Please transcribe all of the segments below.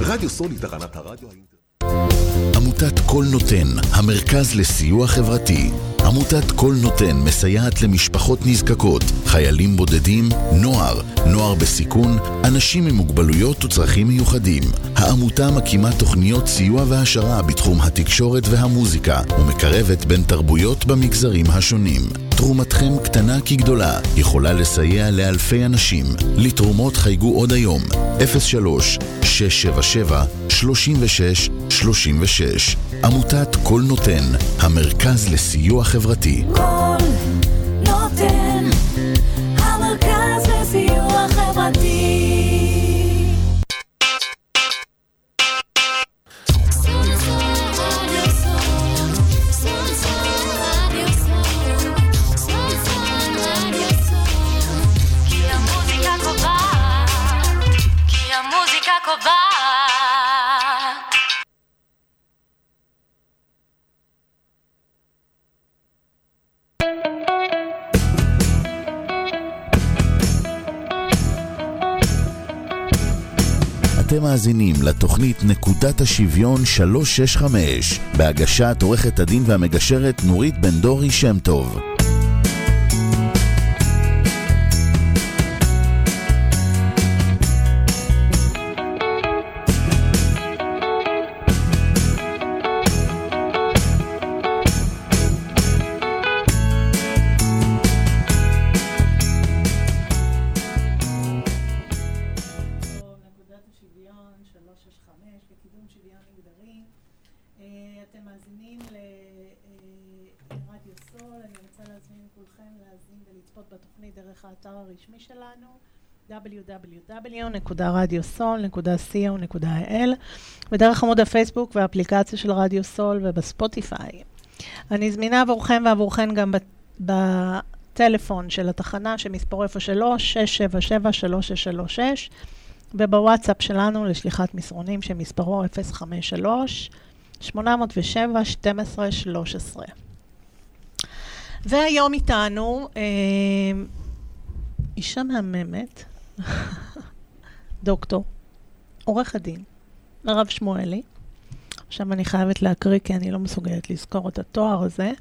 רדיו סולי, תחנת הרדיו. עמותת כל נותן, המרכז לסיוע חברתי. עמותת כל נותן מסייעת למשפחות נזקקות, חיילים בודדים, נוער, נוער בסיכון, אנשים עם מוגבלויות וצרכים מיוחדים. העמותה מקימה תוכניות סיוע והעשרה בתחום התקשורת והמוזיקה ומקרבת בין תרבויות במגזרים השונים. תרומתכם קטנה כגדולה, יכולה לסייע לאלפי אנשים. לתרומות חייגו עוד היום, 03-677-36-36. עמותת כל נותן, המרכז לסיוע חברתי. כל אתם מאזינים לתוכנית נקודת השוויון 365 בהגשת עורכת הדין והמגשרת נורית בן דורי שם טוב. כולכם להאזין ולצפות בתוכנית דרך האתר הרשמי שלנו www.radiosol.co.il ודרך עמוד הפייסבוק והאפליקציה של רדיו סול ובספוטיפיי. אני זמינה עבורכם ועבורכן גם בטלפון של התחנה שמספרו 03 677 3636 ובוואטסאפ שלנו לשליחת מסרונים שמספרו 053-807-1213. והיום איתנו אה, אישה מהממת, דוקטור, עורכת דין, מירב שמואלי. עכשיו אני חייבת להקריא כי אני לא מסוגלת לזכור את התואר הזה.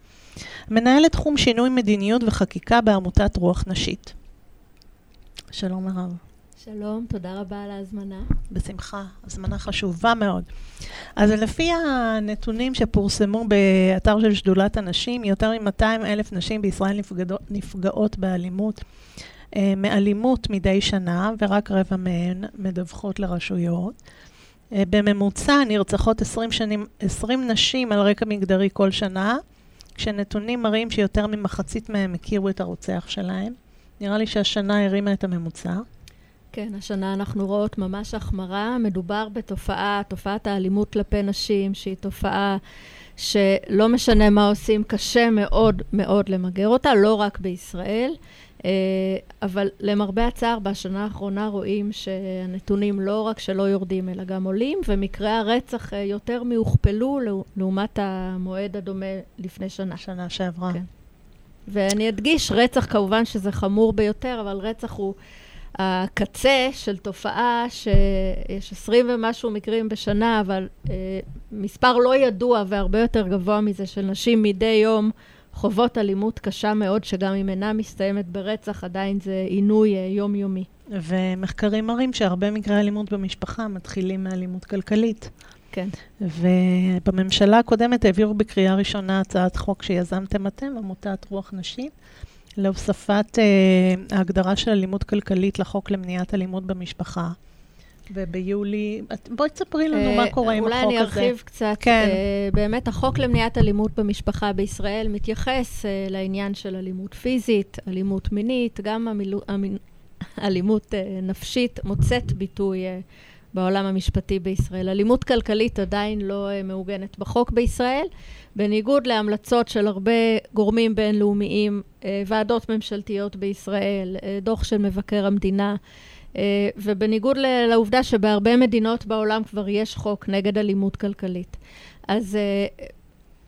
מנהלת תחום שינוי מדיניות וחקיקה בעמותת רוח נשית. שלום מירב. שלום, תודה רבה על ההזמנה. בשמחה, הזמנה חשובה מאוד. אז לפי הנתונים שפורסמו באתר של שדולת הנשים, יותר מ-200 אלף נשים בישראל נפגעות, נפגעות באלימות, אה, מאלימות מדי שנה, ורק רבע מהן מדווחות לרשויות. אה, בממוצע נרצחות 20, שנים, 20 נשים על רקע מגדרי כל שנה, כשנתונים מראים שיותר ממחצית מהם הכירו את הרוצח שלהם. נראה לי שהשנה הרימה את הממוצע. כן, השנה אנחנו רואות ממש החמרה. מדובר בתופעה, תופעת האלימות כלפי נשים, שהיא תופעה שלא משנה מה עושים, קשה מאוד מאוד למגר אותה, לא רק בישראל. אה, אבל למרבה הצער, בשנה האחרונה רואים שהנתונים לא רק שלא יורדים, אלא גם עולים, ומקרי הרצח אה, יותר מהוכפלו לעו- לעומת המועד הדומה לפני שנה. שנה שעברה. כן. ואני אדגיש, רצח כמובן שזה חמור ביותר, אבל רצח הוא הקצה של תופעה שיש עשרים ומשהו מקרים בשנה, אבל אה, מספר לא ידוע והרבה יותר גבוה מזה של נשים מדי יום חוות אלימות קשה מאוד, שגם אם אינה מסתיימת ברצח, עדיין זה עינוי אה, יומיומי. ומחקרים מראים שהרבה מקרי אלימות במשפחה מתחילים מאלימות כלכלית. כן. ובממשלה הקודמת העבירו בקריאה ראשונה הצעת חוק שיזמתם אתם, עמותת רוח נשית, להוספת אה, ההגדרה של אלימות כלכלית לחוק למניעת אלימות במשפחה. וביולי, את- בואי תספרי לנו מה אה, קורה עם החוק הזה. אולי אני ארחיב קצת. כן. אה, באמת, החוק למניעת אלימות במשפחה בישראל מתייחס אה, לעניין של אלימות פיזית, אלימות מינית, גם המילו, המין, אלימות אה, נפשית מוצאת ביטוי אה, בעולם המשפטי בישראל. אלימות כלכלית עדיין לא אה, מעוגנת בחוק בישראל, בניגוד להמלצות של הרבה גורמים בינלאומיים, אה, ועדות ממשלתיות בישראל, אה, דוח של מבקר המדינה. ובניגוד לעובדה שבהרבה מדינות בעולם כבר יש חוק נגד אלימות כלכלית. אז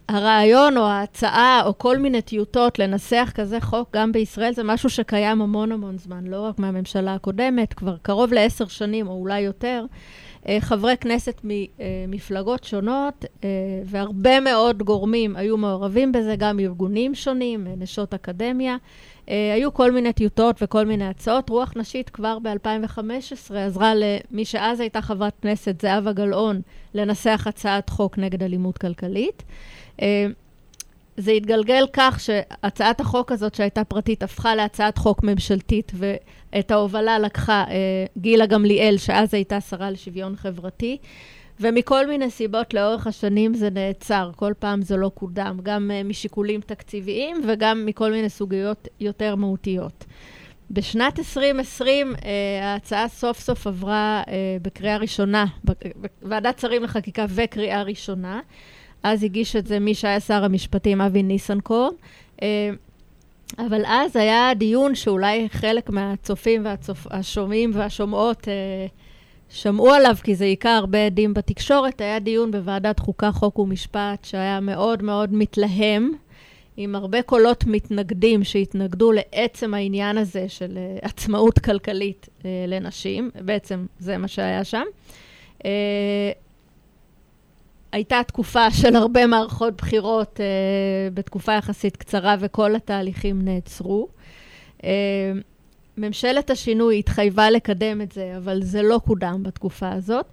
הרעיון או ההצעה או כל מיני טיוטות לנסח כזה חוק גם בישראל זה משהו שקיים המון המון זמן, לא רק מהממשלה הקודמת, כבר קרוב לעשר שנים או אולי יותר. אה, חברי כנסת ממפלגות שונות אה, והרבה מאוד גורמים היו מעורבים בזה, גם ארגונים שונים, אה, נשות אקדמיה. היו כל מיני טיוטות וכל מיני הצעות. רוח נשית כבר ב-2015 עזרה למי שאז הייתה חברת כנסת, זהבה גלאון, לנסח הצעת חוק נגד אלימות כלכלית. זה התגלגל כך שהצעת החוק הזאת שהייתה פרטית הפכה להצעת חוק ממשלתית ואת ההובלה לקחה אה, גילה גמליאל שאז הייתה שרה לשוויון חברתי ומכל מיני סיבות לאורך השנים זה נעצר, כל פעם זה לא קודם, גם אה, משיקולים תקציביים וגם מכל מיני סוגיות יותר מהותיות. בשנת 2020 אה, ההצעה סוף סוף עברה אה, בקריאה ראשונה, בוועדת שרים לחקיקה וקריאה ראשונה. אז הגיש את זה מי שהיה שר המשפטים, אבי ניסנקורן. אה, אבל אז היה דיון שאולי חלק מהצופים והשומעים והשומעות אה, שמעו עליו, כי זה עיקר הרבה עדים בתקשורת, היה דיון בוועדת חוקה, חוק ומשפט, שהיה מאוד מאוד מתלהם, עם הרבה קולות מתנגדים שהתנגדו לעצם העניין הזה של אה, עצמאות כלכלית לנשים, בעצם זה מה שהיה שם. הייתה תקופה של הרבה מערכות בחירות אה, בתקופה יחסית קצרה וכל התהליכים נעצרו. אה, ממשלת השינוי התחייבה לקדם את זה, אבל זה לא קודם בתקופה הזאת.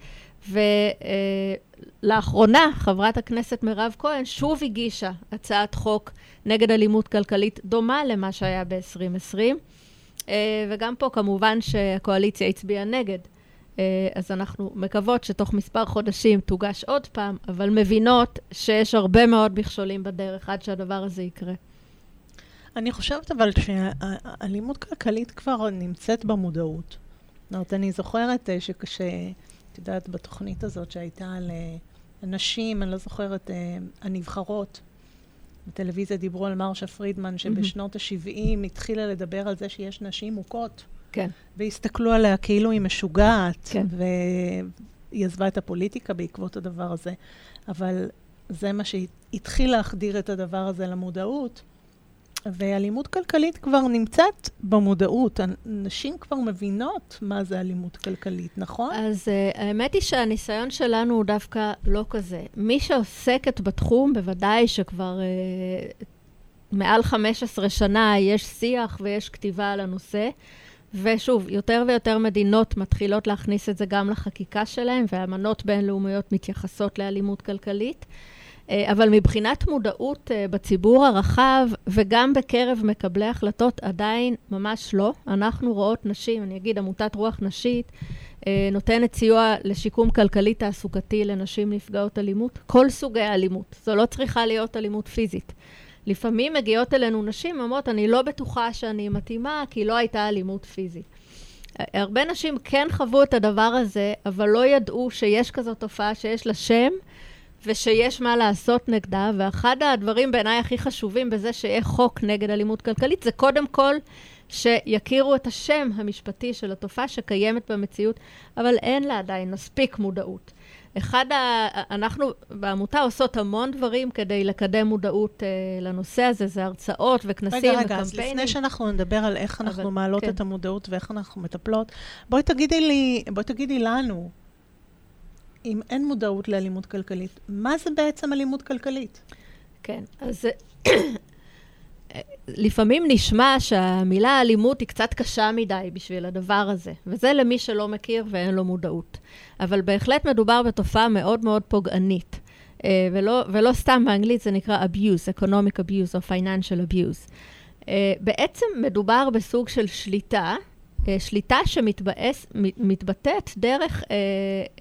ולאחרונה אה, חברת הכנסת מירב כהן שוב הגישה הצעת חוק נגד אלימות כלכלית דומה למה שהיה ב-2020. אה, וגם פה כמובן שהקואליציה הצביעה נגד. אה, אז אנחנו מקוות שתוך מספר חודשים תוגש עוד פעם, אבל מבינות שיש הרבה מאוד מכשולים בדרך עד שהדבר הזה יקרה. אני חושבת אבל שאלימות כלכלית כבר נמצאת במודעות. זאת אומרת, אני זוכרת אה, שכש... את יודעת, בתוכנית הזאת שהייתה לנשים, אני לא זוכרת, אה, הנבחרות, בטלוויזיה דיברו על מרשה פרידמן, שבשנות ה-70 התחילה לדבר על זה שיש נשים מוכות. כן. והסתכלו עליה כאילו היא משוגעת, כן. והיא עזבה את הפוליטיקה בעקבות הדבר הזה. אבל זה מה שהתחיל להחדיר את הדבר הזה למודעות. ואלימות כלכלית כבר נמצאת במודעות. נשים כבר מבינות מה זה אלימות כלכלית, נכון? אז uh, האמת היא שהניסיון שלנו הוא דווקא לא כזה. מי שעוסקת בתחום, בוודאי שכבר uh, מעל 15 שנה יש שיח ויש כתיבה על הנושא. ושוב, יותר ויותר מדינות מתחילות להכניס את זה גם לחקיקה שלהן, ואמנות בינלאומיות מתייחסות לאלימות כלכלית. אה, אבל מבחינת מודעות אה, בציבור הרחב וגם בקרב מקבלי החלטות עדיין ממש לא. אנחנו רואות נשים, אני אגיד עמותת רוח נשית, אה, נותנת סיוע לשיקום כלכלי תעסוקתי לנשים נפגעות אלימות, כל סוגי האלימות. זו לא צריכה להיות אלימות פיזית. לפעמים מגיעות אלינו נשים, אומרות, אני לא בטוחה שאני מתאימה, כי לא הייתה אלימות פיזית. הרבה נשים כן חוו את הדבר הזה, אבל לא ידעו שיש כזאת תופעה שיש לה שם, ושיש מה לעשות נגדה, ואחד הדברים בעיניי הכי חשובים בזה שיהיה חוק נגד אלימות כלכלית, זה קודם כל שיכירו את השם המשפטי של התופעה שקיימת במציאות, אבל אין לה עדיין מספיק מודעות. אחד ה... אנחנו בעמותה עושות המון דברים כדי לקדם מודעות uh, לנושא הזה, זה הרצאות וכנסים וקמפיינים. רגע, רגע, אז לפני שאנחנו נדבר על איך אנחנו אבל, מעלות כן. את המודעות ואיך אנחנו מטפלות, בואי תגידי לי, בואי תגידי לנו, אם אין מודעות לאלימות כלכלית, מה זה בעצם אלימות כלכלית? כן, אז לפעמים נשמע שהמילה אלימות היא קצת קשה מדי בשביל הדבר הזה, וזה למי שלא מכיר ואין לו מודעות. אבל בהחלט מדובר בתופעה מאוד מאוד פוגענית. Uh, ולא, ולא סתם באנגלית זה נקרא abuse, economic abuse או financial abuse. Uh, בעצם מדובר בסוג של שליטה, uh, שליטה שמתבטאת דרך uh,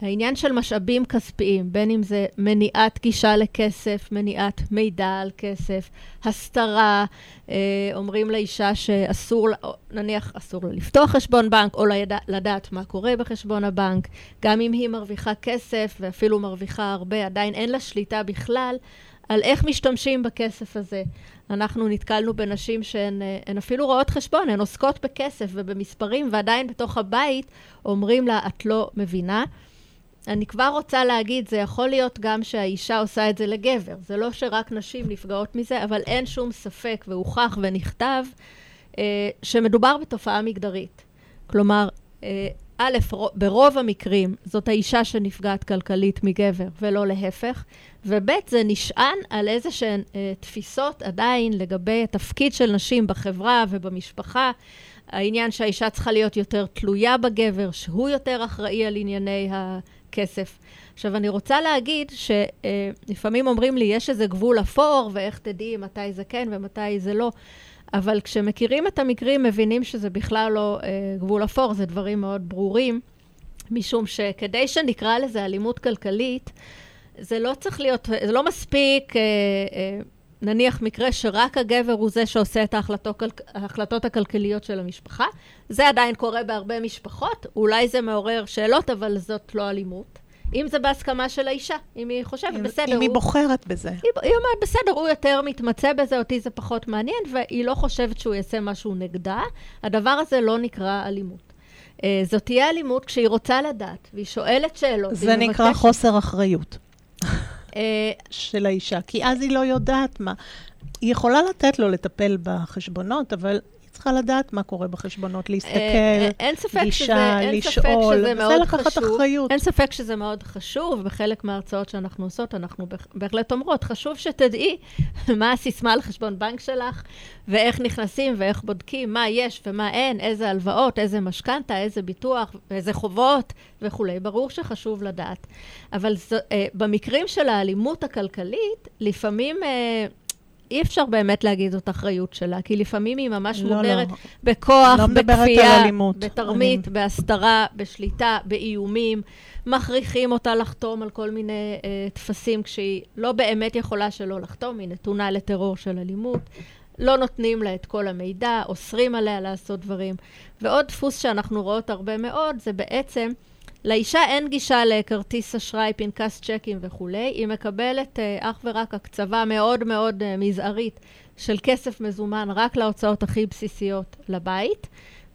העניין של משאבים כספיים, בין אם זה מניעת גישה לכסף, מניעת מידע על כסף, הסתרה, אה, אומרים לאישה שאסור, נניח אסור לה לפתוח חשבון בנק, או לידע, לדעת מה קורה בחשבון הבנק, גם אם היא מרוויחה כסף, ואפילו מרוויחה הרבה, עדיין אין לה שליטה בכלל על איך משתמשים בכסף הזה. אנחנו נתקלנו בנשים שהן אה, אפילו רואות חשבון, הן עוסקות בכסף ובמספרים, ועדיין בתוך הבית אומרים לה, את לא מבינה. אני כבר רוצה להגיד, זה יכול להיות גם שהאישה עושה את זה לגבר. זה לא שרק נשים נפגעות מזה, אבל אין שום ספק, והוכח ונכתב, אה, שמדובר בתופעה מגדרית. כלומר, אה, א', רו- ברוב המקרים זאת האישה שנפגעת כלכלית מגבר ולא להפך, וב', זה נשען על איזה שהן אה, תפיסות עדיין לגבי התפקיד של נשים בחברה ובמשפחה. העניין שהאישה צריכה להיות יותר תלויה בגבר, שהוא יותר אחראי על ענייני הכסף. עכשיו, אני רוצה להגיד שלפעמים אומרים לי, יש איזה גבול אפור, ואיך תדעי מתי זה כן ומתי זה לא. אבל כשמכירים את המקרים, מבינים שזה בכלל לא אה, גבול אפור, זה דברים מאוד ברורים, משום שכדי שנקרא לזה אלימות כלכלית, זה לא צריך להיות, זה לא מספיק, אה, אה, נניח מקרה שרק הגבר הוא זה שעושה את ההחלטות, ההחלטות הכלכליות של המשפחה. זה עדיין קורה בהרבה משפחות, אולי זה מעורר שאלות, אבל זאת לא אלימות. אם זה בהסכמה של האישה, אם היא חושבת, אם- בסדר, אם היא הוא- בוחרת בזה. היא, היא אומרת, בסדר, הוא יותר מתמצא בזה, אותי זה פחות מעניין, והיא לא חושבת שהוא יעשה משהו נגדה. הדבר הזה לא נקרא אלימות. Uh, זאת תהיה אלימות כשהיא רוצה לדעת, והיא שואלת שאלות. זה נקרא מבקשת. חוסר אחריות של האישה, כי אז היא לא יודעת מה. היא יכולה לתת לו לטפל בחשבונות, אבל צריכה לדעת מה קורה בחשבונות, להסתכל, אה, אין ספק גישה, לשאול, מאוד לקחת. אחריות. אין ספק שזה מאוד חשוב, ובחלק מההרצאות שאנחנו עושות, אנחנו בהח- בהחלט אומרות, חשוב שתדעי מה הסיסמה לחשבון בנק שלך, ואיך נכנסים ואיך בודקים, מה יש ומה אין, איזה הלוואות, איזה משכנתה, איזה ביטוח, איזה חובות וכולי. ברור שחשוב לדעת. אבל זו, אה, במקרים של האלימות הכלכלית, לפעמים... אה, אי אפשר באמת להגיד זאת אחריות שלה, כי לפעמים היא ממש לא, לא. מודרת בכוח, לא מדברת על בכפייה. בתרמית, אני- בהסתרה, בשליטה, באיומים. מכריחים אותה לחתום על כל מיני אה, טפסים כשהיא לא באמת יכולה שלא לחתום, היא נתונה לטרור של אלימות. לא נותנים לה את כל המידע, אוסרים עליה לעשות דברים. ועוד דפוס שאנחנו רואות הרבה מאוד, זה בעצם, לאישה אין גישה לכרטיס אשראי, פנקס צ'קים וכולי, היא מקבלת אה, אך ורק הקצבה מאוד מאוד אה, מזערית של כסף מזומן רק להוצאות הכי בסיסיות לבית,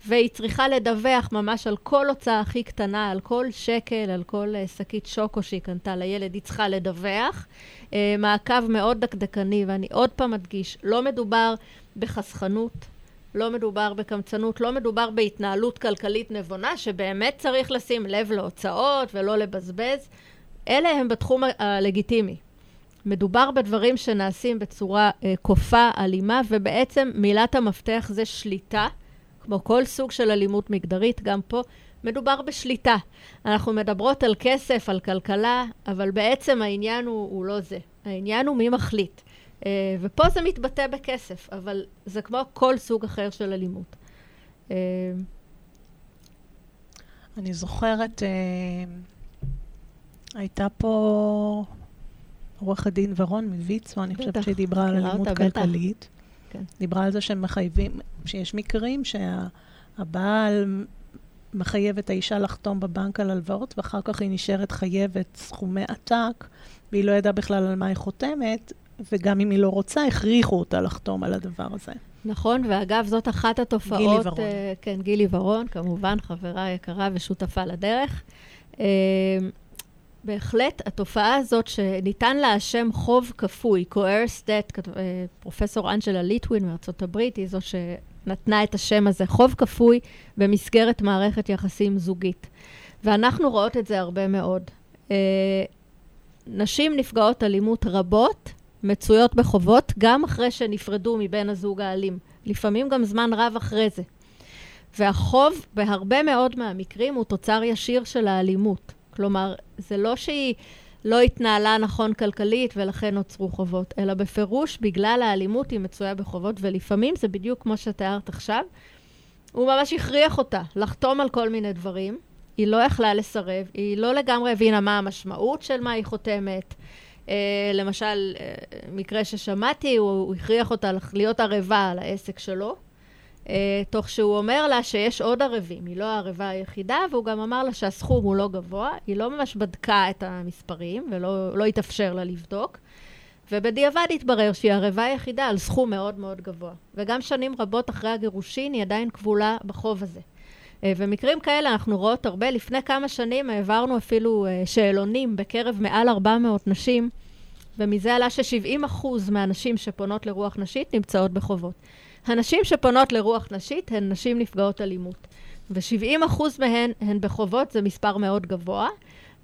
והיא צריכה לדווח ממש על כל הוצאה הכי קטנה, על כל שקל, על כל אה, שקית שוקו שהיא קנתה לילד, היא צריכה לדווח. אה, מעקב מאוד דקדקני, ואני עוד פעם מדגיש, לא מדובר בחסכנות, לא מדובר בקמצנות, לא מדובר בהתנהלות כלכלית נבונה, שבאמת צריך לשים לב להוצאות ולא לבזבז. אלה הם בתחום הלגיטימי. מדובר בדברים שנעשים בצורה אה, כופה, אלימה, ובעצם מילת המפתח זה שליטה, כמו כל סוג של אלימות מגדרית, גם פה מדובר בשליטה. אנחנו מדברות על כסף, על כלכלה, אבל בעצם העניין הוא, הוא לא זה. העניין הוא מי מחליט. אה, ופה זה מתבטא בכסף, אבל זה כמו כל סוג אחר של אלימות. אה, אני זוכרת, אה, הייתה פה עורכת דין ורון מוויצו, אני חושבת שהיא דיברה על אלימות. כלכלית. כן. דיברה על זה שהם מחייבים, שיש מקרים שהבעל מחייב את האישה לחתום בבנק על הלוואות, ואחר כך היא נשארת חייבת סכומי עתק, והיא לא ידעה בכלל על מה היא חותמת, וגם אם היא לא רוצה, הכריחו אותה לחתום על הדבר הזה. נכון, ואגב, זאת אחת התופעות... גילי ורון. אה, כן, גילי ורון, כמובן, חברה יקרה ושותפה לדרך. אה, בהחלט, התופעה הזאת שניתן לה השם חוב כפוי, coerced debt, אה, פרופסור אנג'לה ליטווין מארצות הברית, היא זו שנתנה את השם הזה, חוב כפוי במסגרת מערכת יחסים זוגית. ואנחנו רואות את זה הרבה מאוד. אה, נשים נפגעות אלימות רבות מצויות בחובות גם אחרי שנפרדו מבן הזוג האלים, לפעמים גם זמן רב אחרי זה. והחוב בהרבה מאוד מהמקרים הוא תוצר ישיר של האלימות. כלומר, זה לא שהיא לא התנהלה נכון כלכלית ולכן נוצרו חובות, אלא בפירוש בגלל האלימות היא מצויה בחובות, ולפעמים זה בדיוק כמו שתיארת עכשיו, הוא ממש הכריח אותה לחתום על כל מיני דברים, היא לא יכלה לסרב, היא לא לגמרי הבינה מה המשמעות של מה היא חותמת. אה, למשל, אה, מקרה ששמעתי, הוא, הוא הכריח אותה להיות ערבה על העסק שלו, אה, תוך שהוא אומר לה שיש עוד ערבים, היא לא הערבה היחידה, והוא גם אמר לה שהסכום הוא לא גבוה, היא לא ממש בדקה את המספרים, ולא לא התאפשר לה לבדוק, ובדיעבד התברר שהיא הערבה היחידה על סכום מאוד מאוד גבוה. וגם שנים רבות אחרי הגירושין היא עדיין כבולה בחוב הזה. אה, ומקרים כאלה אנחנו רואות הרבה. לפני כמה שנים העברנו אפילו אה, שאלונים בקרב מעל 400 נשים, ומזה עלה ש-70% מהנשים שפונות לרוח נשית נמצאות בחובות. הנשים שפונות לרוח נשית הן נשים נפגעות אלימות. ו-70% מהן הן בחובות, זה מספר מאוד גבוה.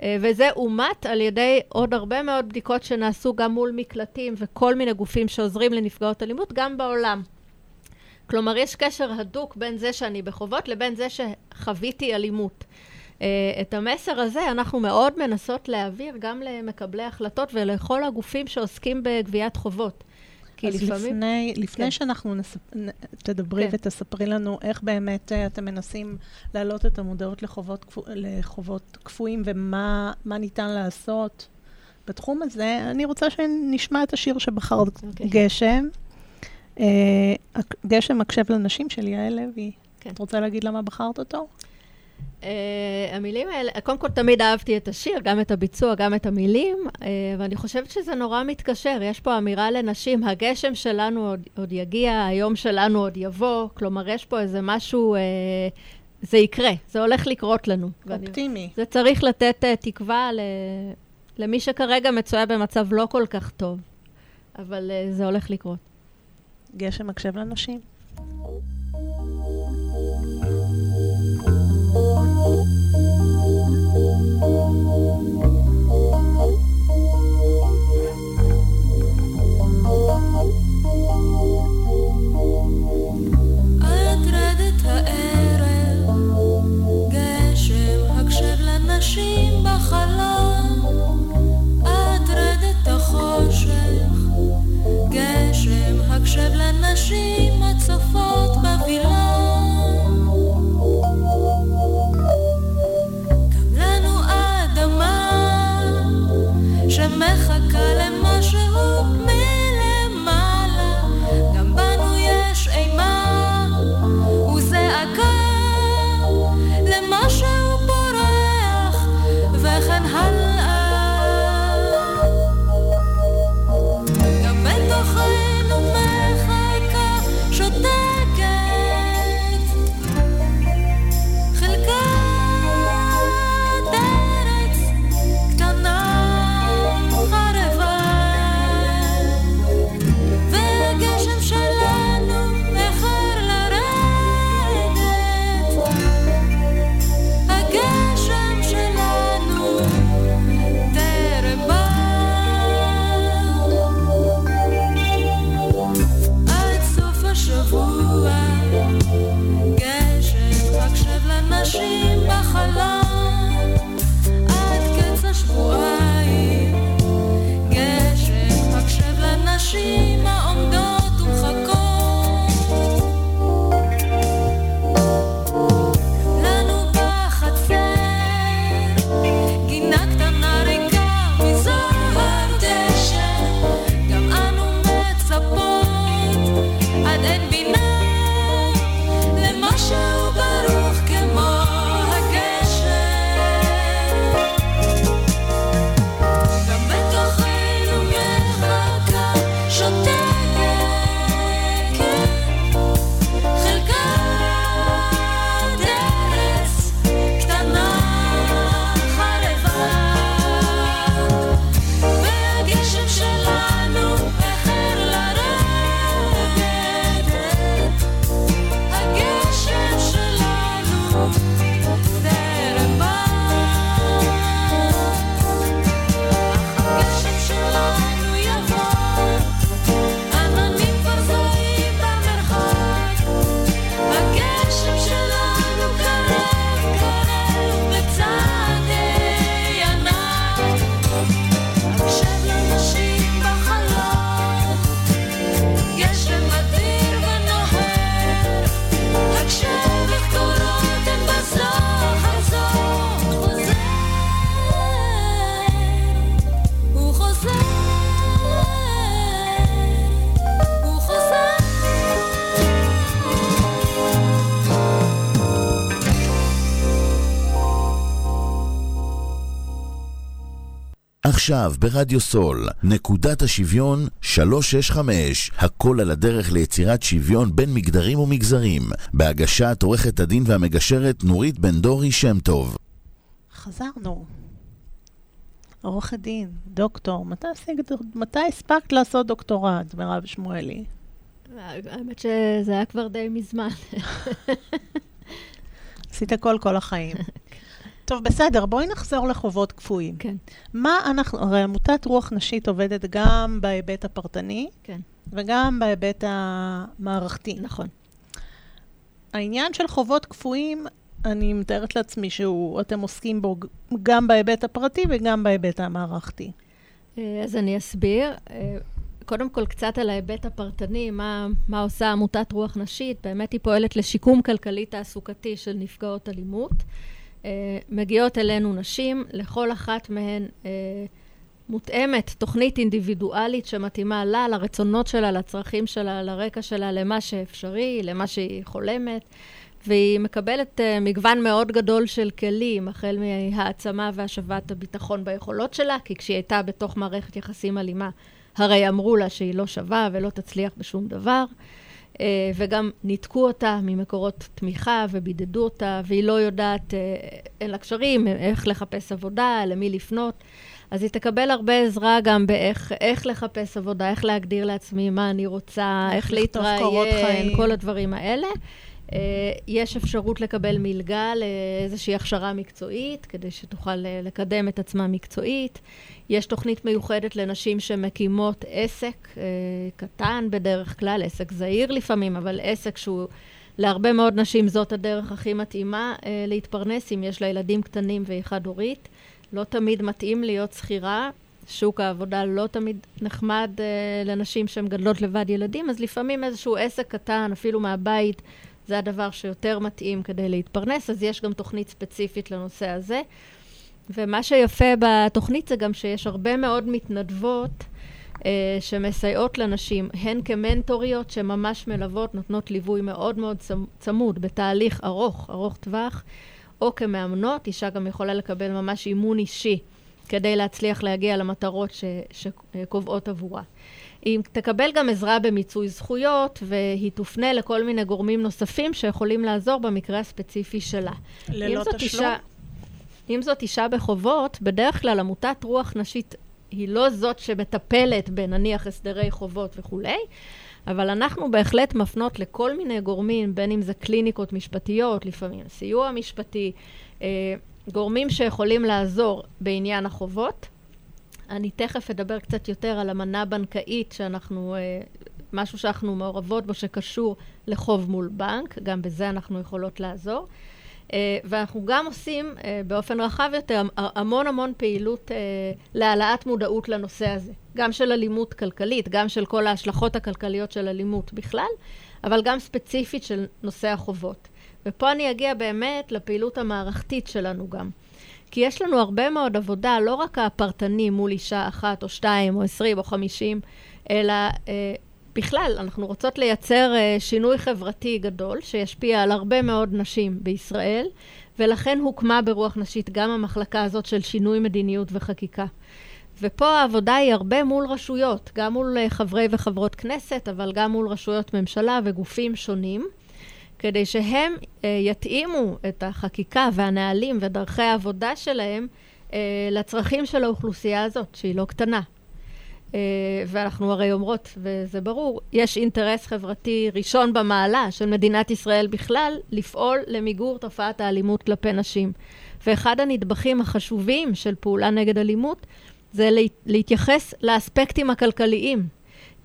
אה, וזה אומת על ידי עוד הרבה מאוד בדיקות שנעשו גם מול מקלטים וכל מיני גופים שעוזרים לנפגעות אלימות, גם בעולם. כלומר, יש קשר הדוק בין זה שאני בחובות לבין זה שחוויתי אלימות. Uh, את המסר הזה אנחנו מאוד מנסות להעביר גם למקבלי החלטות ולכל הגופים שעוסקים בגביית חובות. כי אז לפעמים... לפני, לפני כן. שאנחנו נספ... תדברי כן. ותספרי לנו איך באמת אה, אתם מנסים להעלות את המודעות לחובות, כפו... לחובות קפואים ומה מה ניתן לעשות בתחום הזה, אני רוצה שנשמע את השיר שבחרת, אוקיי. גשם. אה, גשם מקשב לנשים של יעל לוי. כן. את רוצה להגיד למה בחרת אותו? Uh, המילים האלה, קודם כל תמיד אהבתי את השיר, גם את הביצוע, גם את המילים, uh, ואני חושבת שזה נורא מתקשר. יש פה אמירה לנשים, הגשם שלנו עוד, עוד יגיע, היום שלנו עוד יבוא, כלומר, יש פה איזה משהו, uh, זה יקרה, זה הולך לקרות לנו. ואני- אופטימי. זה צריך לתת uh, תקווה ל, למי שכרגע מצויה במצב לא כל כך טוב, אבל uh, זה הולך לקרות. גשם מקשב לנשים. לנשים עכשיו ברדיו סול, נקודת השוויון 365, הכל על הדרך ליצירת שוויון בין מגדרים ומגזרים, בהגשת עורכת הדין והמגשרת נורית בן דורי שם טוב. חזרנו. עורכת דין, דוקטור, מתי, מתי הספקת לעשות דוקטורט, מירב שמואלי? האמת שזה היה כבר די מזמן. עשית הכל כל החיים. טוב, בסדר, בואי נחזור לחובות קפואים. כן, מה אנחנו, הרי עמותת רוח נשית עובדת גם בהיבט הפרטני כן, וגם בהיבט המערכתי. נכון. העניין של חובות קפואים, אני מתארת לעצמי שאתם עוסקים בו גם בהיבט הפרטי וגם בהיבט המערכתי. אה, אז אני אסביר. אה, קודם כל, קצת על ההיבט הפרטני, מה, מה עושה עמותת רוח נשית. באמת היא פועלת לשיקום כלכלי-תעסוקתי של נפגעות אלימות. אה, מגיעות אלינו נשים, לכל אחת מהן אה, מותאמת תוכנית אינדיבידואלית שמתאימה לה, לרצונות שלה, לצרכים שלה, לרקע שלה, למה שאפשרי, למה שהיא חולמת. והיא מקבלת uh, מגוון מאוד גדול של כלים, החל מהעצמה והשבת הביטחון ביכולות שלה, כי כשהיא הייתה בתוך מערכת יחסים אלימה, הרי אמרו לה שהיא לא שווה ולא תצליח בשום דבר, וגם ניתקו אותה ממקורות תמיכה ובידדו אותה, והיא לא יודעת, uh, אין לה קשרים, איך לחפש עבודה, למי לפנות. אז היא תקבל הרבה עזרה גם באיך איך לחפש עבודה, איך להגדיר לעצמי מה אני רוצה, איך להתראיין. כל הדברים האלה. אה, יש אפשרות לקבל מלגה לאיזושהי הכשרה מקצועית, כדי שתוכל אה, לקדם את עצמה מקצועית. יש תוכנית מיוחדת לנשים שמקימות עסק אה, קטן בדרך כלל, עסק זעיר לפעמים, אבל עסק שהוא... להרבה מאוד נשים זאת הדרך הכי מתאימה להתפרנס, אם יש לה ילדים קטנים והיא חד-הורית. לא תמיד מתאים להיות שכירה. שוק העבודה לא תמיד נחמד אה, לנשים שהן גדלות לבד ילדים, אז לפעמים איזשהו עסק קטן, אפילו מהבית, זה הדבר שיותר מתאים כדי להתפרנס, אז יש גם תוכנית ספציפית לנושא הזה. ומה שיפה בתוכנית זה גם שיש הרבה מאוד מתנדבות אה, שמסייעות לנשים, הן כמנטוריות שממש מלוות, נותנות ליווי מאוד מאוד צמ- צמוד בתהליך ארוך, ארוך טווח, או כמאמנות, אישה גם יכולה לקבל ממש אימון אישי כדי להצליח להגיע למטרות ש- שקובעות עבורה. היא תקבל גם עזרה במיצוי זכויות, והיא תופנה לכל מיני גורמים נוספים שיכולים לעזור במקרה הספציפי שלה. ללא תשלום? אם זאת אישה בחובות, בדרך כלל עמותת רוח נשית היא לא זאת שמטפלת בנניח הסדרי חובות וכולי, אבל אנחנו בהחלט מפנות לכל מיני גורמים, בין אם זה קליניקות משפטיות, לפעמים סיוע משפטי, אה, גורמים שיכולים לעזור בעניין החובות. אני תכף אדבר קצת יותר על אמנה בנקאית, שאנחנו, אה, משהו שאנחנו מעורבות בו שקשור לחוב מול בנק, גם בזה אנחנו יכולות לעזור. אה, ואנחנו גם עושים אה, באופן רחב יותר המון המון פעילות להעלאת מודעות לנושא הזה. גם של אלימות כלכלית, גם של כל ההשלכות הכלכליות של אלימות בכלל, אבל גם ספציפית של נושא החובות. ופה אני אגיע באמת לפעילות המערכתית שלנו גם. כי יש לנו הרבה מאוד עבודה, לא רק הפרטני מול אישה אחת או שתיים או עשרים או חמישים, אלא אה, בכלל, אנחנו רוצות לייצר אה, שינוי חברתי גדול שישפיע על הרבה מאוד נשים בישראל, ולכן הוקמה ברוח נשית גם המחלקה הזאת של שינוי מדיניות וחקיקה. ופה העבודה היא הרבה מול רשויות, גם מול אה, חברי וחברות כנסת, אבל גם מול רשויות ממשלה וגופים שונים, כדי שהם אה, יתאימו את החקיקה והנהלים ודרכי העבודה שלהם אה, לצרכים של האוכלוסייה הזאת, שהיא לא קטנה. אה, ואנחנו הרי אומרות, וזה ברור, יש אינטרס חברתי ראשון במעלה של מדינת ישראל בכלל, לפעול למיגור תופעת האלימות כלפי נשים. ואחד הנדבכים החשובים של פעולה נגד אלימות זה לה- להתייחס לאספקטים הכלכליים.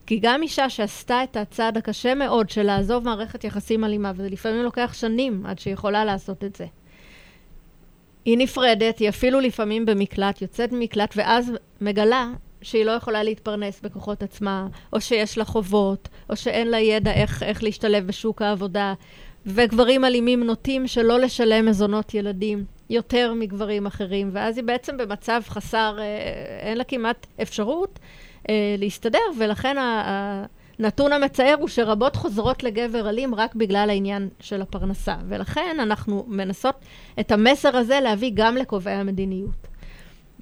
כי גם אישה שעשתה את הצעד הקשה מאוד של לעזוב מערכת יחסים אלימה, וזה לפעמים לוקח שנים עד שהיא יכולה לעשות את זה. היא נפרדת, היא אפילו לפעמים במקלט, יוצאת ממקלט, ואז מגלה שהיא לא יכולה להתפרנס בכוחות עצמה, או שיש לה חובות, או שאין לה ידע איך, איך להשתלב בשוק העבודה, וגברים אלימים נוטים שלא לשלם מזונות ילדים יותר מגברים אחרים, ואז היא בעצם במצב חסר, אה, אין לה כמעט אפשרות אה, להסתדר, ולכן הנתון המצער הוא שרבות חוזרות לגבר אלים רק בגלל העניין של הפרנסה, ולכן אנחנו מנסות את המסר הזה להביא גם לקובעי המדיניות.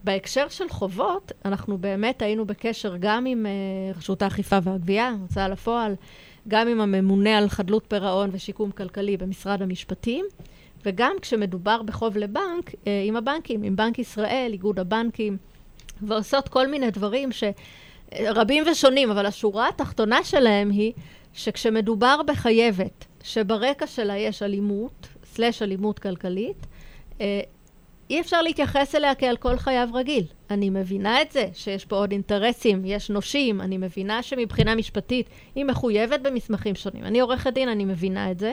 בהקשר של חובות, אנחנו באמת היינו בקשר גם עם uh, רשות האכיפה והגבייה, הוצאה לפועל, גם עם הממונה על חדלות פירעון ושיקום כלכלי במשרד המשפטים, וגם כשמדובר בחוב לבנק, uh, עם הבנקים, עם בנק ישראל, איגוד הבנקים, ועושות כל מיני דברים שרבים ושונים, אבל השורה התחתונה שלהם היא שכשמדובר בחייבת, שברקע שלה יש אלימות, סלש אלימות כלכלית, אה, אי אפשר להתייחס אליה כעל כל חייו רגיל. אני מבינה את זה, שיש פה עוד אינטרסים, יש נושים, אני מבינה שמבחינה משפטית היא מחויבת במסמכים שונים. אני עורכת דין, אני מבינה את זה.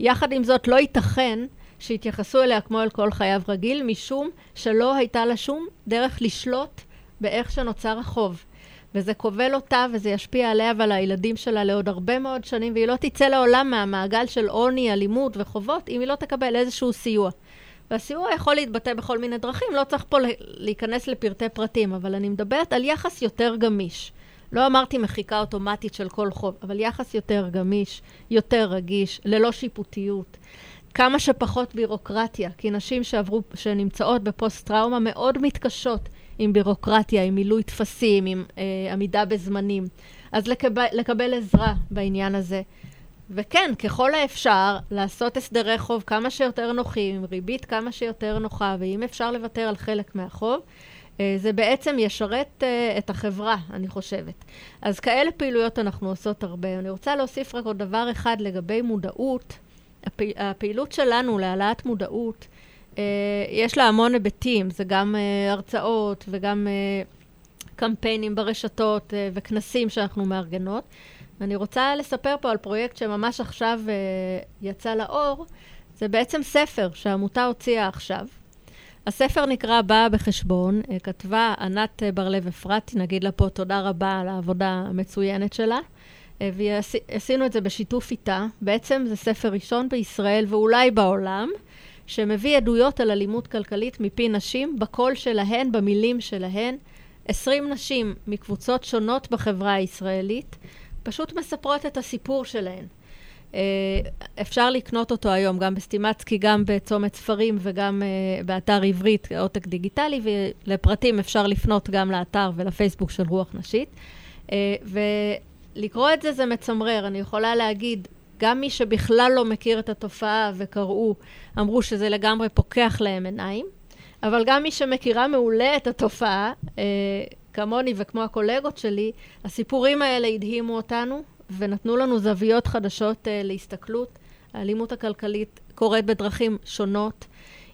יחד עם זאת, לא ייתכן שיתייחסו אליה כמו אל כל חייו רגיל, משום שלא הייתה לה שום דרך לשלוט באיך שנוצר החוב. וזה כובל אותה וזה ישפיע עליה ועל הילדים שלה לעוד הרבה מאוד שנים, והיא לא תצא לעולם מהמעגל של עוני, אלימות וחובות, אם היא לא תקבל איזשהו סיוע. והסיוע יכול להתבטא בכל מיני דרכים, לא צריך פה להיכנס לפרטי פרטים, אבל אני מדברת על יחס יותר גמיש. לא אמרתי מחיקה אוטומטית של כל חוב, אבל יחס יותר גמיש, יותר רגיש, ללא שיפוטיות. כמה שפחות בירוקרטיה, כי נשים שעברו, שנמצאות בפוסט-טראומה מאוד מתקשות עם בירוקרטיה, עם מילוי טפסים, עם אה, עמידה בזמנים. אז לקבל, לקבל עזרה בעניין הזה. וכן, ככל האפשר, לעשות הסדרי חוב כמה שיותר נוחים, עם ריבית כמה שיותר נוחה, ואם אפשר לוותר על חלק מהחוב, אה, זה בעצם ישרת אה, את החברה, אני חושבת. אז כאלה פעילויות אנחנו עושות הרבה. אני רוצה להוסיף רק עוד דבר אחד לגבי מודעות. הפעילות שלנו להעלאת מודעות, יש לה המון היבטים, זה גם אה, הרצאות וגם אה, קמפיינים ברשתות אה, וכנסים שאנחנו מארגנות. אני רוצה לספר פה על פרויקט שממש עכשיו אה, יצא לאור. זה בעצם ספר שהעמותה הוציאה עכשיו. הספר נקרא באה בחשבון, אה, כתבה ענת אה, בר-לב אפרתי, נגיד לה פה תודה רבה על העבודה המצוינת שלה. אה, ועשינו את זה בשיתוף איתה. בעצם זה ספר ראשון בישראל ואולי בעולם, שמביא עדויות על אלימות כלכלית מפי נשים, בקול שלהן, במילים שלהן. 20 נשים מקבוצות שונות בחברה הישראלית, פשוט מספרות את הסיפור שלהן. אה, אפשר לקנות אותו היום גם בסטימצקי, גם בצומת ספרים וגם uh, באתר עברית, עותק דיגיטלי, ולפרטים אפשר לפנות גם לאתר ולפייסבוק של רוח נשית. Uh, ולקרוא את זה זה מצמרר. אני יכולה להגיד, גם מי שבכלל לא מכיר את התופעה וקראו, אמרו שזה לגמרי פוקח להם עיניים, אבל גם מי שמכירה מעולה את התופעה, uh, כמוני וכמו הקולגות שלי, הסיפורים האלה הדהימו אותנו, ונתנו לנו זוויות חדשות uh, להסתכלות. האלימות הכלכלית קורית בדרכים שונות.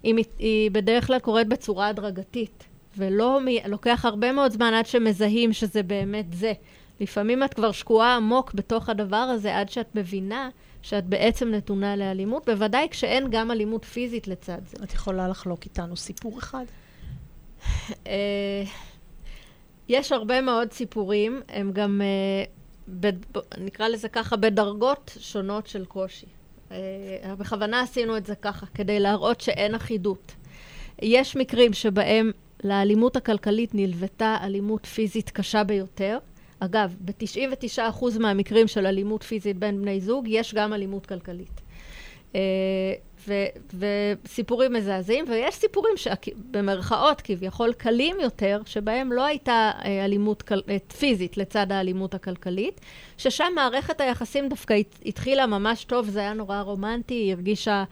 היא, היא בדרך כלל קורית בצורה הדרגתית, ולא מ- לוקח הרבה מאוד זמן עד שמזהים שזה באמת זה. לפעמים את כבר שקועה עמוק בתוך הדבר הזה עד שאת מבינה שאת בעצם נתונה לאלימות, בוודאי כשאין גם אלימות פיזית לצד זה. את יכולה לחלוק איתנו סיפור אחד? אה, יש הרבה מאוד סיפורים, הם גם, אה, בד... נקרא לזה ככה, בדרגות שונות של קושי. אה, בכוונה עשינו את זה ככה, כדי להראות שאין אחידות. יש מקרים שבהם לאלימות הכלכלית נלוותה אלימות פיזית קשה ביותר. אגב, ב-99% מהמקרים של אלימות פיזית בין בני זוג, יש גם אלימות כלכלית. אה, וסיפורים מזעזעים, ויש סיפורים שבמרכאות כביכול קלים יותר, שבהם לא הייתה אה, אלימות אה, פיזית לצד האלימות הכלכלית, ששם מערכת היחסים דווקא הת- התחילה ממש טוב, זה היה נורא רומנטי, היא הרגישה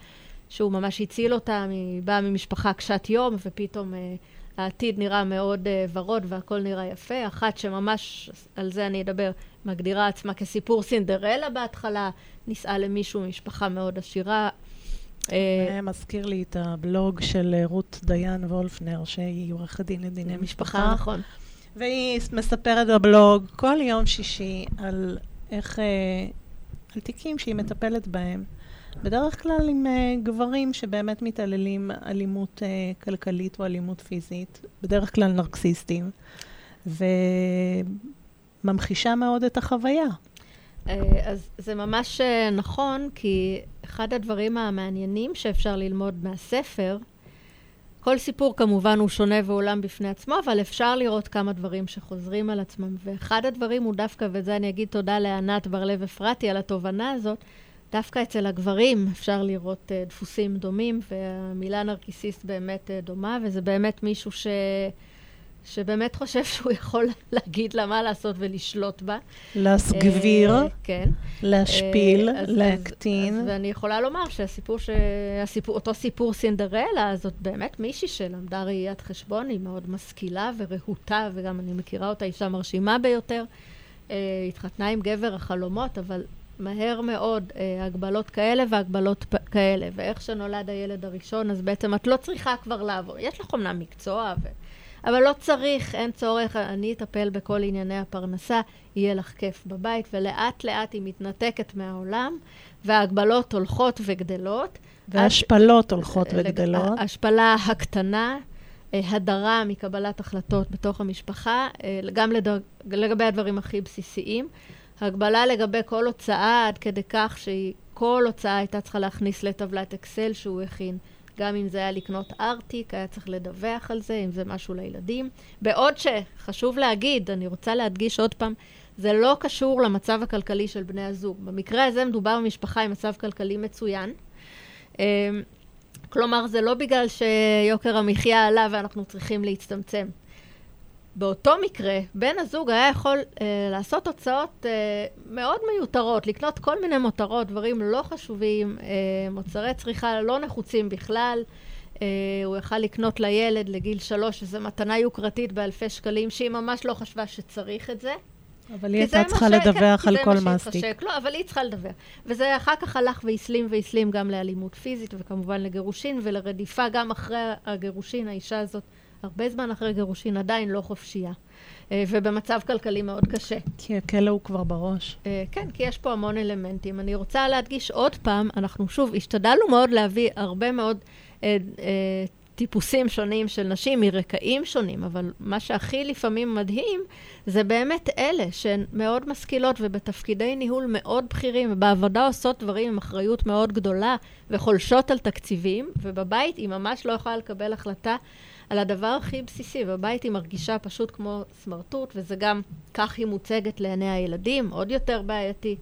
שהוא ממש הציל אותה, היא באה ממשפחה קשת יום, ופתאום אה, העתיד נראה מאוד אה, ורוד והכל נראה יפה. אחת שממש, על זה אני אדבר, מגדירה עצמה כסיפור סינדרלה בהתחלה, נישאה למישהו ממשפחה מאוד עשירה. אה, מזכיר לי את הבלוג של אה, רות דיין וולפנר, שהיא עורכת דין לדיני משפחה. נכון. והיא מספרת בבלוג כל יום שישי על איך, על תיקים שהיא מטפלת בהם. בדרך כלל עם אה, גברים שבאמת מתעללים אלימות אה, כלכלית או אלימות פיזית, בדרך כלל נרקסיסטים, וממחישה מאוד את החוויה. אה, אז זה ממש אה, נכון, כי אחד הדברים המעניינים שאפשר ללמוד מהספר, כל סיפור כמובן הוא שונה ועולם בפני עצמו, אבל אפשר לראות כמה דברים שחוזרים על עצמם. ואחד הדברים הוא דווקא, וזה אני אגיד תודה לענת בר-לב אפרתי על התובנה הזאת, דווקא אצל הגברים אפשר לראות uh, דפוסים דומים, והמילה נרקיסיסט באמת uh, דומה, וזה באמת מישהו ש... שבאמת חושב שהוא יכול להגיד לה מה לעשות ולשלוט בה. להסגביר, אה, כן. להשפיל, אה, אז- להקטין. אז, אז ואני יכולה לומר שהסיפור, שהסיפור, אותו סיפור סינדרלה, זאת באמת מישהי שלמדה ראיית חשבון, היא מאוד משכילה ורהוטה, וגם אני מכירה אותה אישה מרשימה ביותר. אה, התחתנה עם גבר החלומות, אבל מהר מאוד אה, הגבלות כאלה והגבלות פ- כאלה. ואיך שנולד הילד הראשון, אז בעצם את לא צריכה כבר לעבור. יש לך אומנם מקצוע, ו... אבל לא צריך, אין צורך, אני אטפל בכל ענייני הפרנסה, יהיה לך כיף בבית, ולאט לאט היא מתנתקת מהעולם, וההגבלות הולכות וגדלות. והשפלות הולכות וגדלות. ההשפלה הקטנה, אה, הדרה מקבלת החלטות בתוך המשפחה, אה, גם לדרג, לגבי הדברים הכי בסיסיים. הגבלה לגבי כל הוצאה, עד כדי כך שכל הוצאה הייתה צריכה להכניס לטבלת אקסל שהוא הכין. גם אם זה היה לקנות ארטיק, היה צריך לדווח על זה, אם זה משהו לילדים. בעוד שחשוב להגיד, אני רוצה להדגיש עוד פעם, זה לא קשור למצב הכלכלי של בני הזוג. במקרה הזה מדובר במשפחה עם מצב כלכלי מצוין. אמ, כלומר, זה לא בגלל שיוקר המחיה עלה ואנחנו צריכים להצטמצם. באותו מקרה, בן הזוג היה יכול אה, לעשות הוצאות אה, מאוד מיותרות, לקנות כל מיני מותרות, דברים לא חשובים, אה, מוצרי צריכה לא נחוצים בכלל. אה, הוא יכל לקנות לילד לגיל שלוש, שזו מתנה יוקרתית באלפי שקלים, שהיא ממש לא חשבה שצריך את זה. אבל היא הייתה צריכה ש- לדווח כן, על כל מסטיק. לו, אבל היא צריכה לדווח. וזה אחר כך הלך והסלים והסלים גם לאלימות פיזית, וכמובן לגירושין ולרדיפה. גם אחרי הגירושין, האישה הזאת, הרבה זמן אחרי גירושין, עדיין לא חופשייה. אה, ובמצב כלכלי מאוד קשה. כי הכלא הוא כבר בראש. אה, כן, כי יש פה המון אלמנטים. אני רוצה להדגיש עוד פעם, אנחנו שוב השתדלנו מאוד להביא הרבה מאוד אה, אה, טיפוסים שונים של נשים מרקעים שונים, אבל מה שהכי לפעמים מדהים, זה באמת אלה שהן מאוד משכילות ובתפקידי ניהול מאוד בכירים, ובעבודה עושות דברים עם אחריות מאוד גדולה וחולשות על תקציבים, ובבית היא ממש לא יכולה לקבל החלטה על הדבר הכי בסיסי. בבית היא מרגישה פשוט כמו סמרטוט, וזה גם, כך היא מוצגת לעיני הילדים, עוד יותר בעייתי.